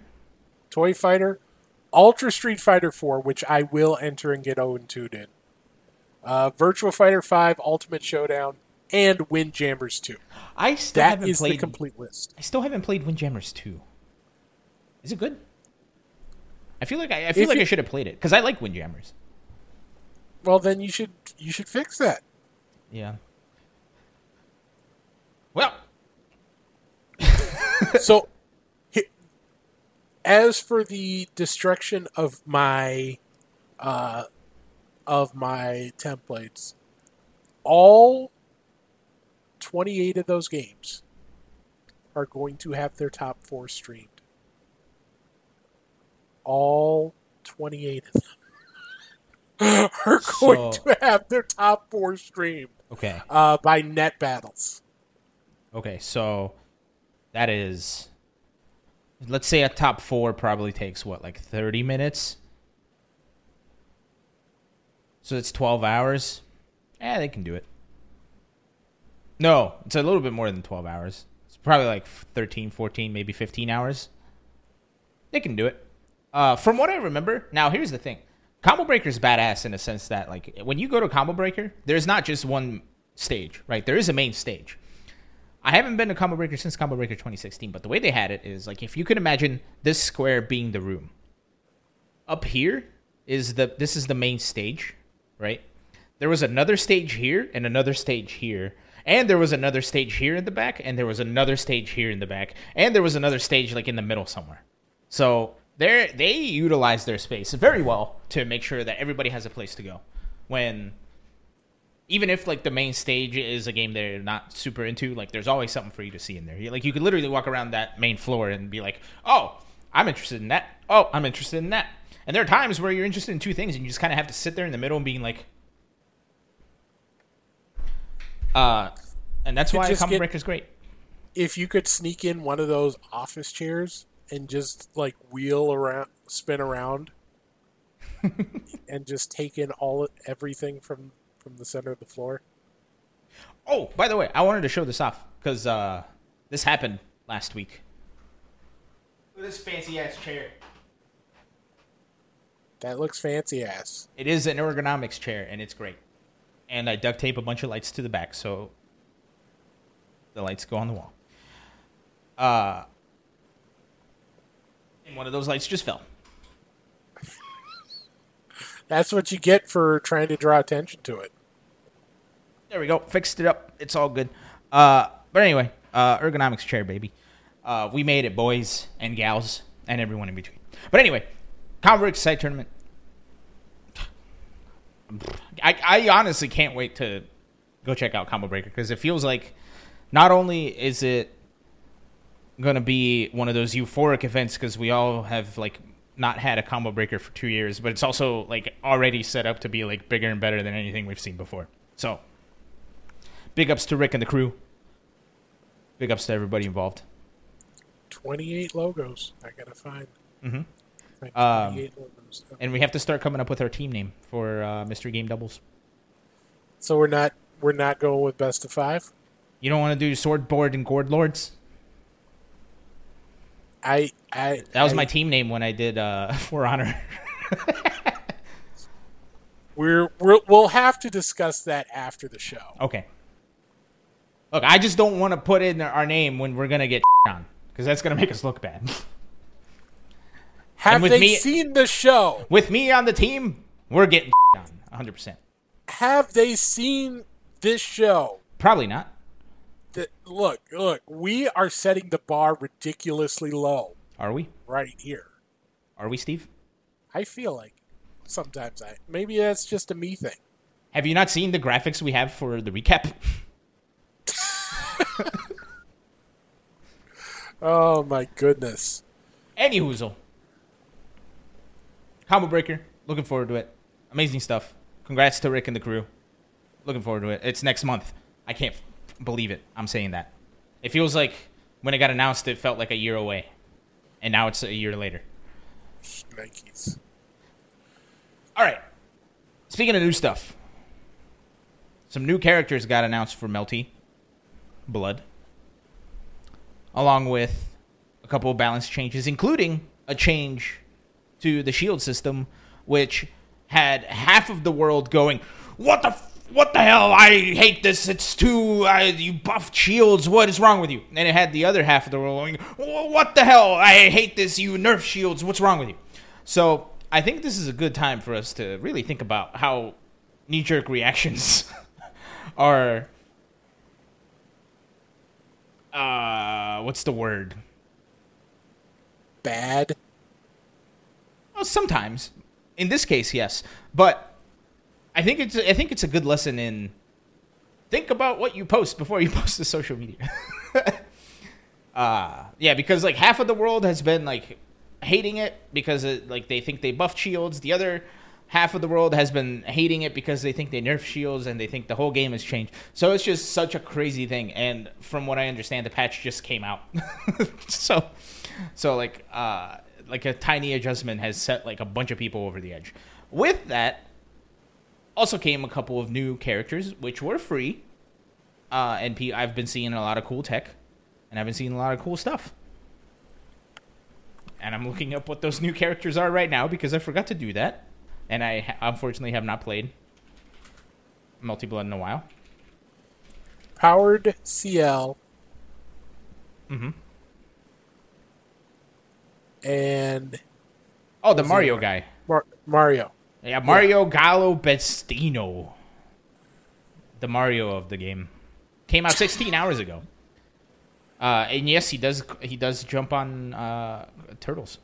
Toy Fighter, Ultra Street Fighter 4, which I will enter and get 0 2 in. Uh, Virtua Fighter 5, Ultimate Showdown, and Windjammers 2. I still That haven't is played. the complete list. I still haven't played Windjammers two. Is it good? I feel like I, I feel If like I should have played it because I like Windjammers. Well, then you should you should fix that. Yeah. Well, so, as for the destruction of my, uh, of my templates, all twenty-eight of those games are going to have their top four streamed. All twenty-eight of them are going So- to have their top four streamed okay, uh, by Net Battles. Okay. So that is, let's say a top four probably takes what like thirty minutes. So it's twelve hours. Yeah, they can do it. No, it's a little bit more than twelve hours. It's probably like 13, 14, maybe fifteen hours. They can do it. Uh, from what I remember, now here's the thing: Combo Breaker is badass in the sense that, like, when you go to Combo Breaker, there's not just one stage, right? There is a main stage. I haven't been to Combo Breaker since Combo Breaker 2016, but the way they had it is like if you could imagine this square being the room. Up here is the this is the main stage, right? There was another stage here and another stage here. And there was another stage here in the back, and there was another stage here in the back, and there was another stage like in the middle somewhere. So they they utilize their space very well to make sure that everybody has a place to go. When even if like the main stage is a game they're not super into, like there's always something for you to see in there. Like you could literally walk around that main floor and be like, "Oh, I'm interested in that. Oh, I'm interested in that." And there are times where you're interested in two things, and you just kind of have to sit there in the middle and being like, uh, and that's why just Combo get- Breaker's great. if you could sneak in one of those office chairs and just like wheel around, spin around, and just take in all everything from from the center of the floor. Oh, by the way, I wanted to show this off because uh, this happened last week. Look at this fancy ass chair. That looks fancy ass. It is an ergonomics chair, and it's great. And I duct tape a bunch of lights to the back, so the lights go on the wall. Uh, and one of those lights just fell. That's what you get for trying to draw attention to it. There we go. Fixed it up. It's all good. Uh, but anyway, uh, ergonomics chair, baby. Uh, we made it, boys and gals, and everyone in between. But anyway, Converse site tournament. I, I honestly can't wait to go check out Combo Breaker because it feels like not only is it going to be one of those euphoric events because we all have like not had a combo breaker for two years, but it's also like already set up to be like bigger and better than anything we've seen before. So, big ups to Rick and the crew. Big ups to everybody involved. Twenty-eight logos. I gotta find. Mm-hmm. Um, logos. And we have to start coming up with our team name for uh, Mystery Game Doubles. So we're not we're not going with best of five. You don't want to do Sword Board and Gourd Lords? I I That was I- my team name when I did uh, For Honor. We're, we're we'll have to discuss that after the show. okay. Look, I just don't want to put in our name when we're gonna get on because that's gonna make us look bad. Have they me- seen the show? With me on the team, we're getting on 100. percent Have they seen this show? Probably not. That look, look, we are setting the bar ridiculously low Are we? right here. Are we, Steve? I feel like sometimes I maybe that's just a me thing. Have you not seen the graphics we have for the recap? Oh my goodness. Any hoozle. Combo Breaker. Looking forward to it. Amazing stuff. Congrats to Rick and the crew. Looking forward to it. It's next month. I can't f- believe it. I'm saying that. It feels like when it got announced, it felt like a year away. And now it's a year later. Nikes. All right. Speaking of new stuff, some new characters got announced for Melty Blood. along with a couple of balance changes, including a change to the shield system, which had half of the world going, "What the." F- what the hell? I hate this. It's too. Uh, you buffed shields. What is wrong with you? And it had the other half of the world going, What the hell? I hate this. You nerf shields. What's wrong with you? So I think this is a good time for us to really think about how knee jerk reactions are. Uh, what's the word? Bad. Well, sometimes. In this case, yes. But I think it's I think it's a good lesson in think about what you post before you post to social media. uh yeah, because like half of the world has been like hating it because it, like they think they buffed shields. The other half of the world has been hating it because they think they nerf shields and they think the whole game has changed. So it's just such a crazy thing. And from what I understand, the patch just came out. so so like uh like a tiny adjustment has set like a bunch of people over the edge. With that, also came a couple of new characters which were free. Uh, and P- I've been seeing a lot of cool tech, and I've been seeing a lot of cool stuff. And I'm looking up what those new characters are right now because I forgot to do that, and I ha- unfortunately have not played Melty Blood in a while. Powered Ciel. Mm-hmm. And Oh, the Mario guy. Mar- Mario. Yeah, Mario Gallo Bestino. The Mario of the game. Came out 16 hours ago. Uh, and yes, he does he does jump on uh, turtles.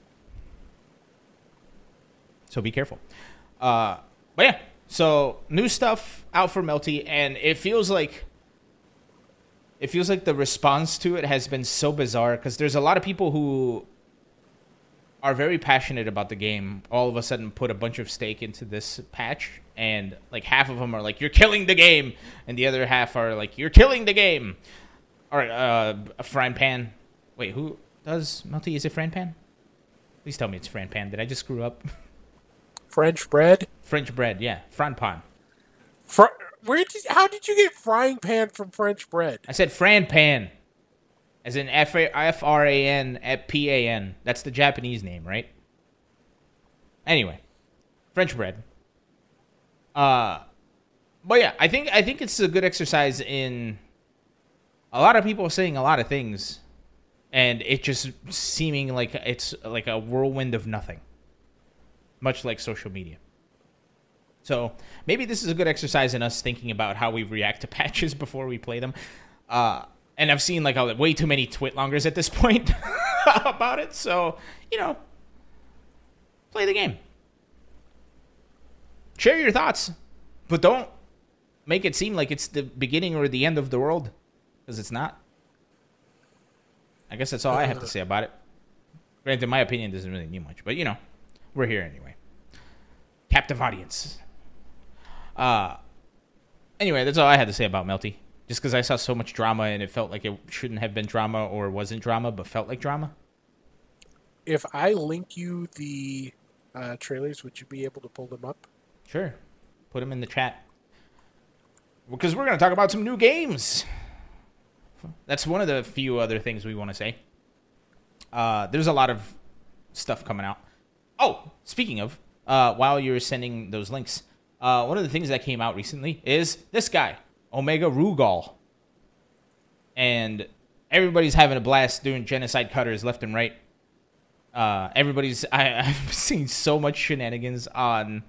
So be careful. Uh, but yeah, so new stuff out for Melty, and it feels like it feels like the response to it has been so bizarre because there's a lot of people who are very passionate about the game all of a sudden put a bunch of stake into this patch and like half of them are like you're killing the game! And the other half are like you're killing the game! Or uh a frying pan. Wait who does Melty is it frying pan? Please tell me it's frying pan. Did i just screw up? French bread. french bread yeah. Frying pan. Fr- where did how did you get frying pan from French bread? i said frying pan as in F R A N P A N. That's the Japanese name, right? Anyway, French bread. Uh, but yeah, I think I think it's a good exercise in. A lot of people saying a lot of things, and it just seeming like it's like a whirlwind of nothing. Much like social media. So maybe this is a good exercise in us thinking about how we react to patches before we play them. Uh, and I've seen like a, way too many twitlongers at this point about it. So you know, play the game, share your thoughts, but don't make it seem like it's the beginning or the end of the world, because it's not. I guess that's all I have to say about it. Granted, my opinion doesn't really mean much, but you know, we're here anyway. Captive audience. Uh anyway, that's all I had to say about Melty just because I saw so much drama and it felt like it shouldn't have been drama or wasn't drama, but felt like drama. If I link you the uh, trailers, would you be able to pull them up? Sure, put them in the chat because we're going to talk about some new games. That's one of the few other things we want to say. Uh, there's a lot of stuff coming out. Oh, speaking of, uh, while you're sending those links, uh, one of the things that came out recently is this guy. Omega Rugal. And everybody's having a blast doing genocide cutters left and right. Uh, everybody's I, I've seen so much shenanigans on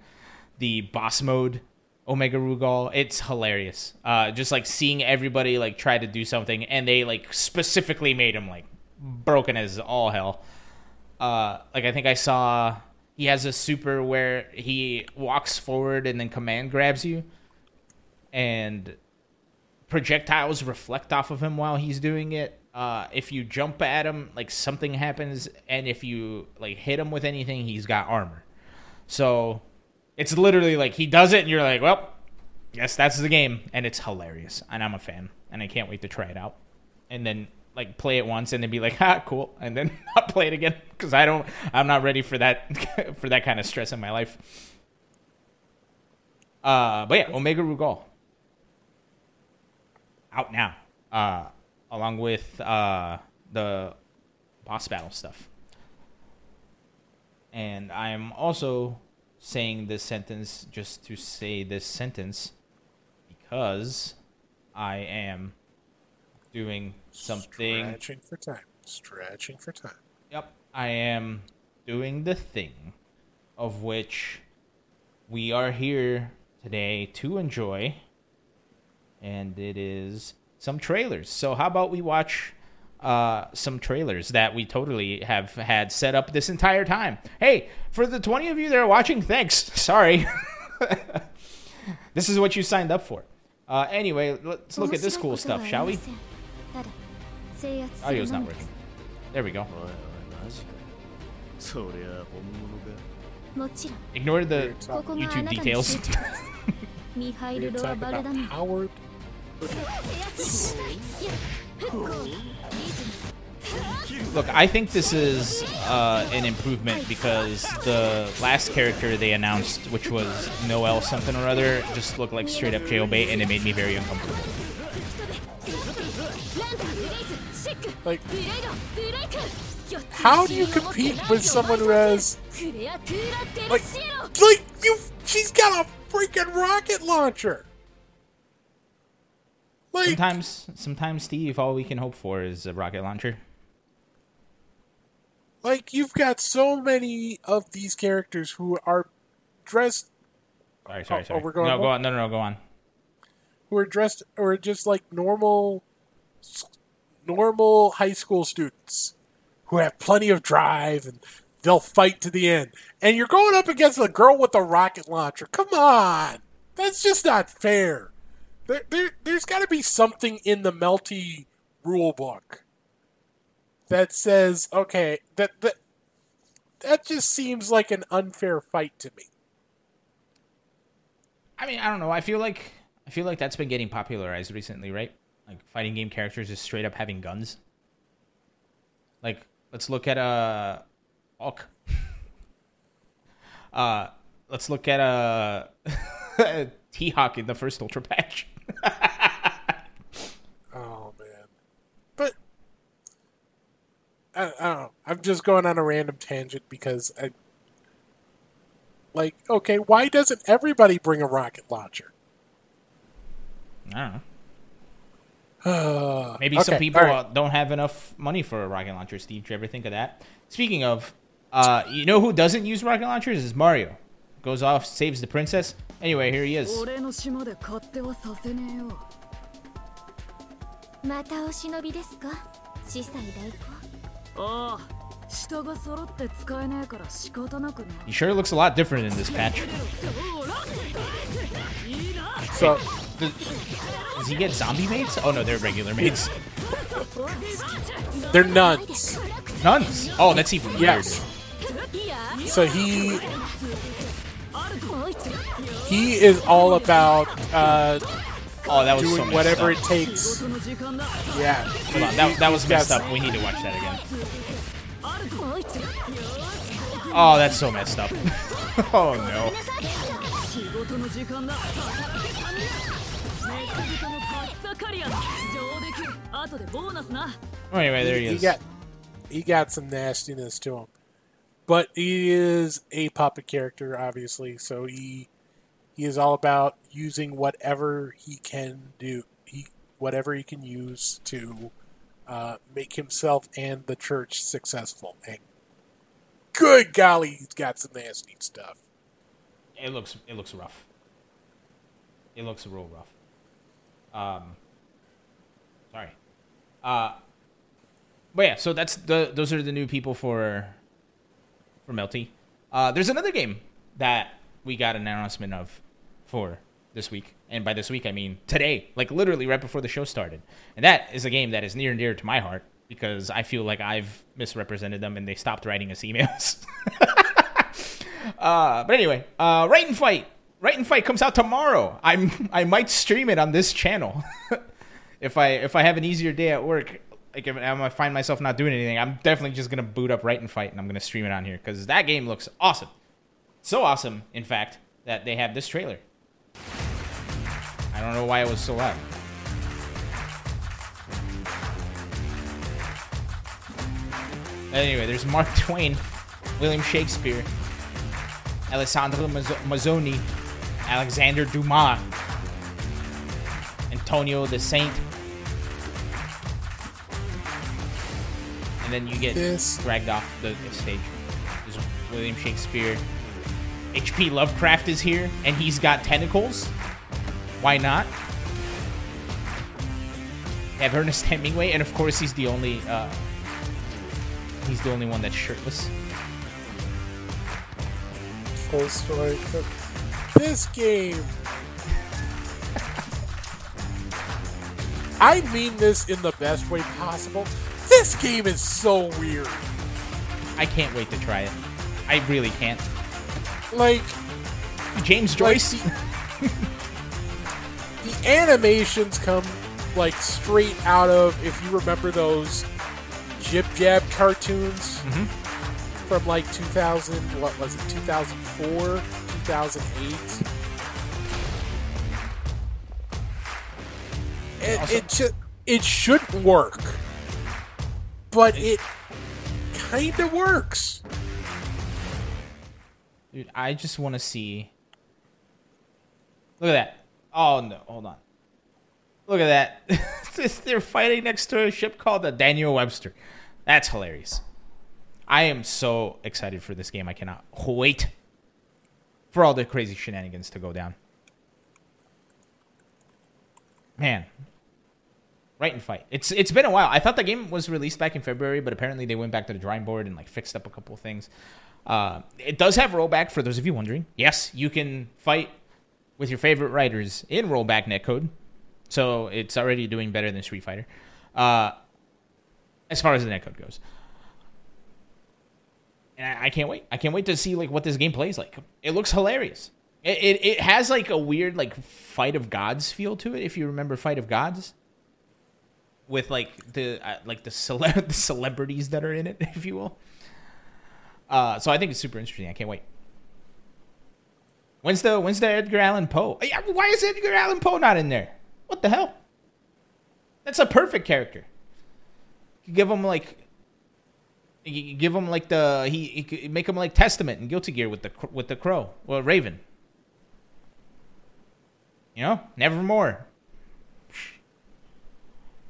the boss mode Omega Rugal. It's hilarious. Uh, just like seeing everybody like try to do something and they like specifically made him like broken as all hell. Uh, like I think I saw he has a super where he walks forward and then command grabs you and projectiles reflect off of him while he's doing it. Uh, if you jump at him, like something happens, and if you like hit him with anything, he's got armor. So it's literally like he does it, and you're like, well, yes, that's the game, and it's hilarious, and I'm a fan, and I can't wait to try it out, and then like play it once, and then be like, ah, cool, and then not play it again because I don't, I'm not ready for that for that kind of stress in my life. Uh, but yeah, Omega Rugal out now, uh, along with uh, the boss battle stuff. And I'm also saying this sentence just to say this sentence because I am doing something. Stretching for time. Stretching for time. Yep, I am doing the thing of which we are here today to enjoy, and it is some trailers. So how about we watch uh, some trailers that we totally have had set up this entire time? Hey, for the 20 of you that are watching, thanks. Sorry. this is what you signed up for. Uh, anyway, let's look at this cool stuff, shall we? Audio's not working. There we go. Ignore the YouTube details. Howard Look, I think this is uh, an improvement because the last character they announced, which was Noel something or other, just looked like straight up jailbait, and it made me very uncomfortable. Like, how do you compete with someone who has like, like you? She's got a freaking rocket launcher. Like, Sometimes, sometimes, Steve, all we can hope for is a rocket launcher. like you've got so many of these characters who are dressed, Sorry, sorry, Oh, oh, sorry. we're going no, go on? No, no, no, go on. who are dressed, or just like normal, normal high school students who have plenty of drive and they'll fight to the end. And you're going up against a girl with a rocket launcher. Come on, that's just not fair. There, there there's got to be something in the Melty rule book that says, okay, that that that just seems like an unfair fight to me. I mean, I don't know. I feel like I feel like that's been getting popularized recently, right? Like fighting game characters just straight up having guns. Like, let's look at uh Hulk. uh let's look at uh T Hawk in the first Ultra patch. Oh man, but I, I don't know. I'm just going on a random tangent because I like. Okay, why doesn't everybody bring a rocket launcher? I don't know. Uh, Maybe okay, some people right. don't have enough money for a rocket launcher. Steve, did you ever think of that? Speaking of, uh, you know who doesn't use rocket launchers is Mario. Goes off, saves the princess. Anyway, here he is. He sure looks a lot different in this patch. So, does, does he get zombie mates? Oh no, they're regular mates. They're nuns. Nuns? Oh, that's even yes. weird. So he he is all about uh, oh, that was doing so whatever up. it takes. Yeah. Hold on, that, that was messed up. We need to watch that again. Oh, that's so messed up. oh, no. Oh, anyway, there he, he is. He got, he got some nastiness to him. But he is a puppet character, obviously, so he he is all about using whatever he can do, he whatever he can use to uh, make himself and the church successful. And good golly, he's got some nasty stuff. It looks it looks rough. It looks real rough. Um sorry. Uh but yeah, so that's the those are the new people for for Melty. Uh there's another game that we got an announcement of for this week. And by this week I mean today, like literally right before the show started. And that is a game that is near and dear to my heart because I feel like I've misrepresented them and they stopped writing us emails. Uh, but anyway, uh, Right and Fight. Right and Fight comes out tomorrow. I'm I might stream it on this channel if I if I have an easier day at work. Like if I find myself not doing anything, I'm definitely just gonna boot up Right and Fight and I'm gonna stream it on here because that game looks awesome. So awesome, in fact, that they have this trailer. I don't know why it was so loud. anyway, there's Mark Twain, William Shakespeare, Alessandro Manzoni, Alexander Dumas, Antonio the Saint, and then you get dragged off the stage. There's William Shakespeare. H.P. Lovecraft is here, and he's got tentacles. Why not? Have Ernest Hemingway, and of course he's the only uh, he's the only one that's shirtless. Full story. This game. I mean this in the best way possible. This game is so weird. I can't wait to try it. I really can't. Like, James like Joyce. the, the animations come like straight out of if you remember those Jib Jab cartoons Mhm. from like 2000 what was it 2004 2008 it, Also- it, ju- it should work but it kind of works Dude, I just want to see. Look at that. Oh no, hold on. Look at that. They're fighting next to a ship called the Daniel Webster. That's hilarious. I am so excited for this game. I cannot wait for all the crazy shenanigans to go down. Man. Right and fight. It's it's been a while. I thought the game was released back in February, but apparently they went back to the drawing board and like fixed up a couple things. Uh, it does have rollback for those of you wondering. Yes, you can fight with your favorite writers in rollback netcode, so it's already doing better than Street Fighter, uh, as far as the netcode goes. And I, I can't wait. I can't wait to see like what this game plays like. It looks hilarious. It, it it has like a weird like Fight of Gods feel to it. If you remember Fight of Gods, with like the uh, like the cele- the celebrities that are in it, if you will. Uh, so I think it's super interesting. I can't wait. When's the when's the Edgar Allan Poe? Why is Edgar Allan Poe not in there? What the hell? That's a perfect character. You give him like, you give him like the he, he make him like Testament and Guilty Gear with the with the crow or Raven. You know, Nevermore.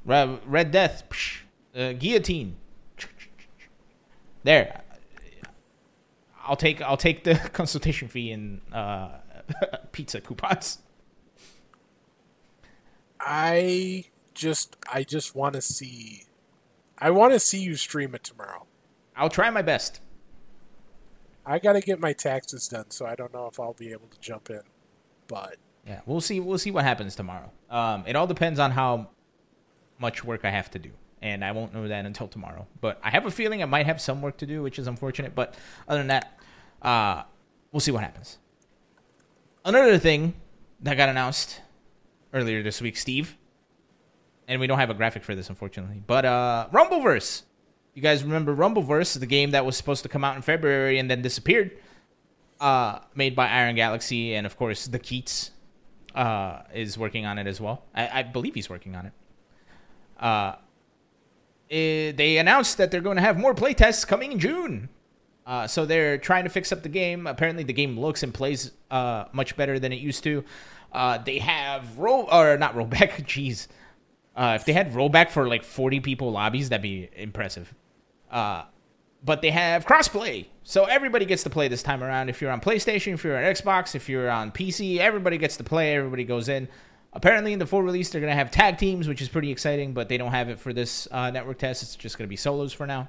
Red, Red Death, uh, Guillotine. There, I'll take I'll take the consultation fee and uh, pizza coupons. I just I just want to see I want to see you stream it tomorrow. I'll try my best. I got to get my taxes done, so I don't know if I'll be able to jump in. But Yeah, we'll see. We'll see what happens tomorrow. Um, it all depends on how much work I have to do, and I won't know that until tomorrow. But I have a feeling I might have some work to do, which is unfortunate. But other than that, uh, we'll see what happens. Another thing that got announced earlier this week, Steve, and we don't have a graphic for this, unfortunately. But uh, Rumbleverse. You guys remember Rumbleverse, the game that was supposed to come out in February and then disappeared? uh, made by Iron Galaxy, and of course, the Keits uh, is working on it as well. I, I believe he's working on it. Uh, eh, they announced that they're going to have more playtests coming in June. Uh, so they're trying to fix up the game. Apparently, the game looks and plays uh, much better than it used to. Uh, they have roll or not rollback. Jeez, uh, if they had rollback for like forty people lobbies, that'd be impressive. Uh, but they have crossplay, so everybody gets to play this time around. If you're on PlayStation, if you're on Xbox, if you're on PC, everybody gets to play. Everybody goes in. Apparently, in the full release, they're gonna have tag teams, which is pretty exciting. But they don't have it for this uh, network test. It's just gonna be solos for now.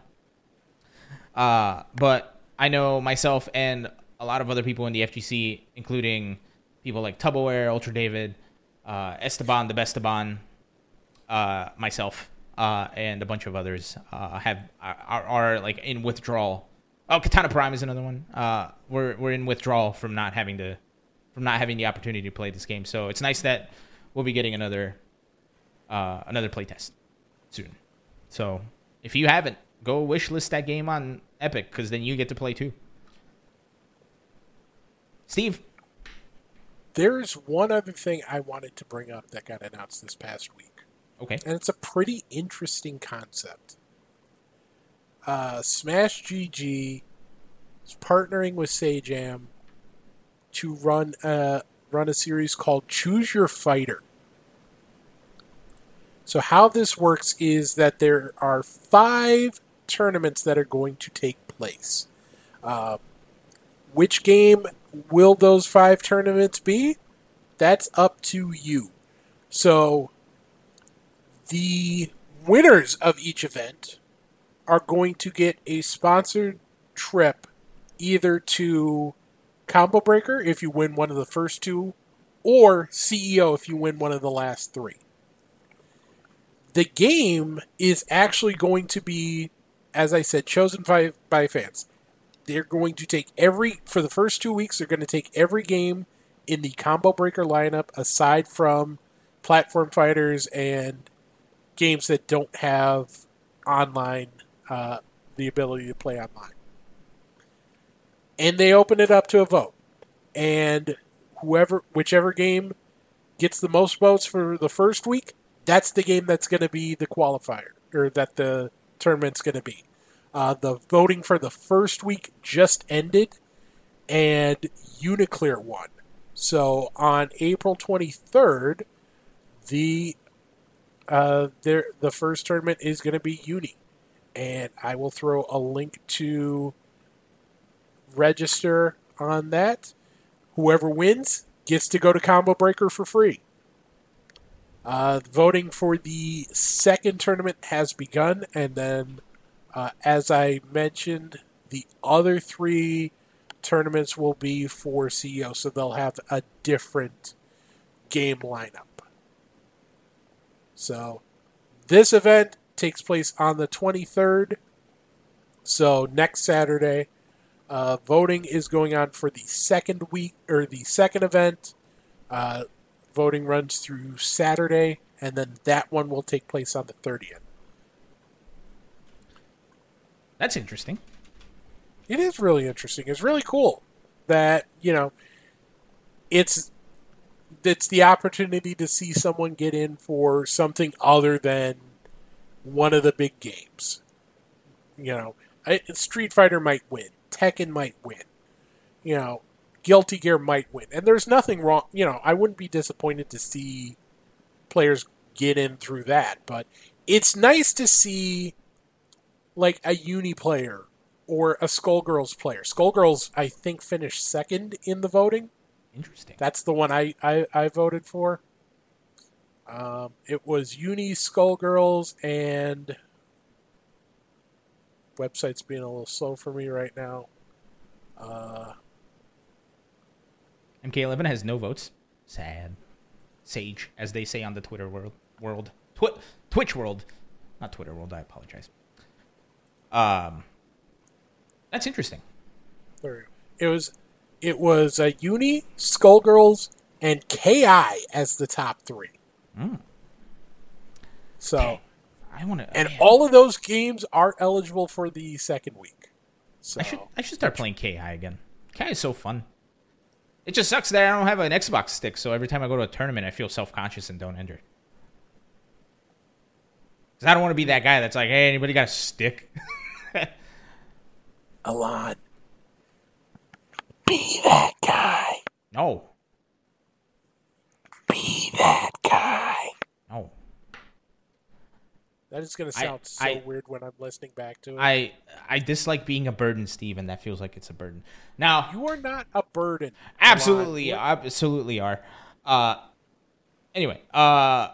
Uh, but I know myself and a lot of other people in the FGC, including people like Tubbleware, Ultra David, uh, Esteban, the Bestaban, uh, myself, uh, and a bunch of others uh, have are, are like in withdrawal. Oh, Katana Prime is another one. We're we're in withdrawal from not having to from not having the opportunity to play this game. So it's nice that we'll be getting another uh, another playtest soon. So if you haven't, go wishlist that game on Epic because then you get to play too. Steve, there's one other thing I wanted to bring up that got announced this past week, okay, and it's a pretty interesting concept. uh, Smash GG is partnering with Sajam to run a run a series called Choose Your Fighter. So how this works is that there are five tournaments that are going to take place. Uh, which game will those five tournaments be? That's up to you. So the winners of each event are going to get a sponsored trip either to Combo Breaker if you win one of the first two, or CEO if you win one of the last three. The game is actually going to be, as I said, chosen by, by fans. They're going to take every, for the first two weeks, they're going to take every game in the Combo Breaker lineup aside from platform fighters and games that don't have online uh, the ability to play online. And they open it up to a vote, and whoever, whichever game gets the most votes for the first week, that's the game that's going to be the qualifier, or that the tournament's going to be. Uh, the voting for the first week just ended, and UNICLR won. So on April 23rd, the uh, there the first tournament is going to be Uni, and I will throw a link to register on that. Whoever wins gets to go to Combo Breaker for free. Uh, voting for the second tournament has begun, and then, uh, as I mentioned, the other three tournaments will be for CEO, so they'll have a different game lineup. So, this event takes place on the 23rd. So, next Saturday. Uh, voting is going on for the second week, or the second event. Uh, voting runs through Saturday, and then that one will take place on the 30th. That's interesting. It is really interesting. It's really cool that, you know, it's it's the opportunity to see someone get in for something other than one of the big games. You know, Street Fighter might win, Tekken might win, you know, Guilty Gear might win, and there's nothing wrong. You know, I wouldn't be disappointed to see players get in through that, but it's nice to see like a uni player or a Skullgirls player. Skullgirls, I think, finished second in the voting. Interesting. That's the one I, I, I voted for. Um, it was Uni Skullgirls and website's being a little slow for me right now. Uh, MK11 has no votes. Sad. Sadge, as they say on the Twitter world. World. Twi- Twitch world. Not Twitter world, I apologize. Um, that's interesting. it was it was uh, Uni, Skullgirls, and KI as the top three. Mm. So, I want to. and all of those games are eligible for the second week. So I should I should start playing KI again. KI is so fun. It just sucks that I don't have an Xbox stick, so every time I go to a tournament, I feel self conscious and don't enter. Because I don't want to be that guy that's like, hey, anybody got a stick? Alon, be that guy. no, Be that guy. That is going to I- sound so I- weird when I'm listening back to it. I I dislike being a burden, Steve, and that feels like it's a burden. Now, you are not a burden. absolutely, absolutely are. Uh, anyway, uh,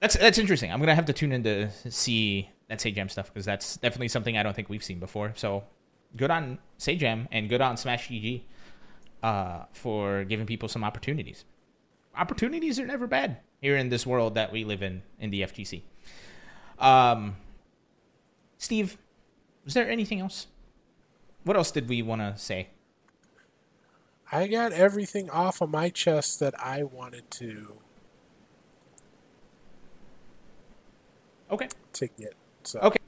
that's that's interesting. I'm gonna have to tune in to see that Sajam stuff because that's definitely something I don't think we've seen before. So good on Sajam and good on Smash GG uh, for giving people some opportunities. Opportunities are never bad here in this world that we live in in the FGC. Um, Steve, was there anything else? What else did we want to say? I got everything off of my chest that I wanted to Okay. to get. So Okay.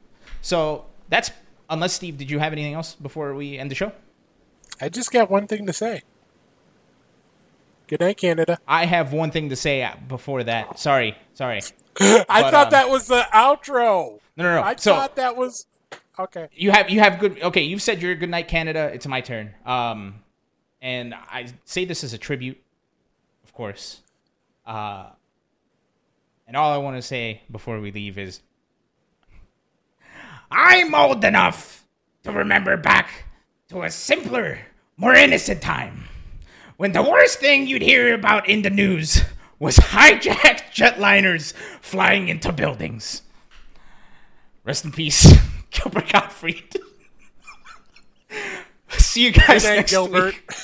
So that's unless Steve, did you have anything else before we end the show? I just got one thing to say. Good night, Canada. I have one thing to say before that. Sorry, sorry. I But, thought um, that was the outro. No, no, no. I so thought that was. Okay. You have you have good. Okay, you've said your good night, Canada. It's my turn. Um, and I say this as a tribute, of course. Uh, and all I want to say before we leave is, I'm old enough to remember back to a simpler, more innocent time when the worst thing you'd hear about in the news was hijacked jetliners flying into buildings. Rest in peace, Gilbert Gottfried. See you guys Good night, next Gilbert. week.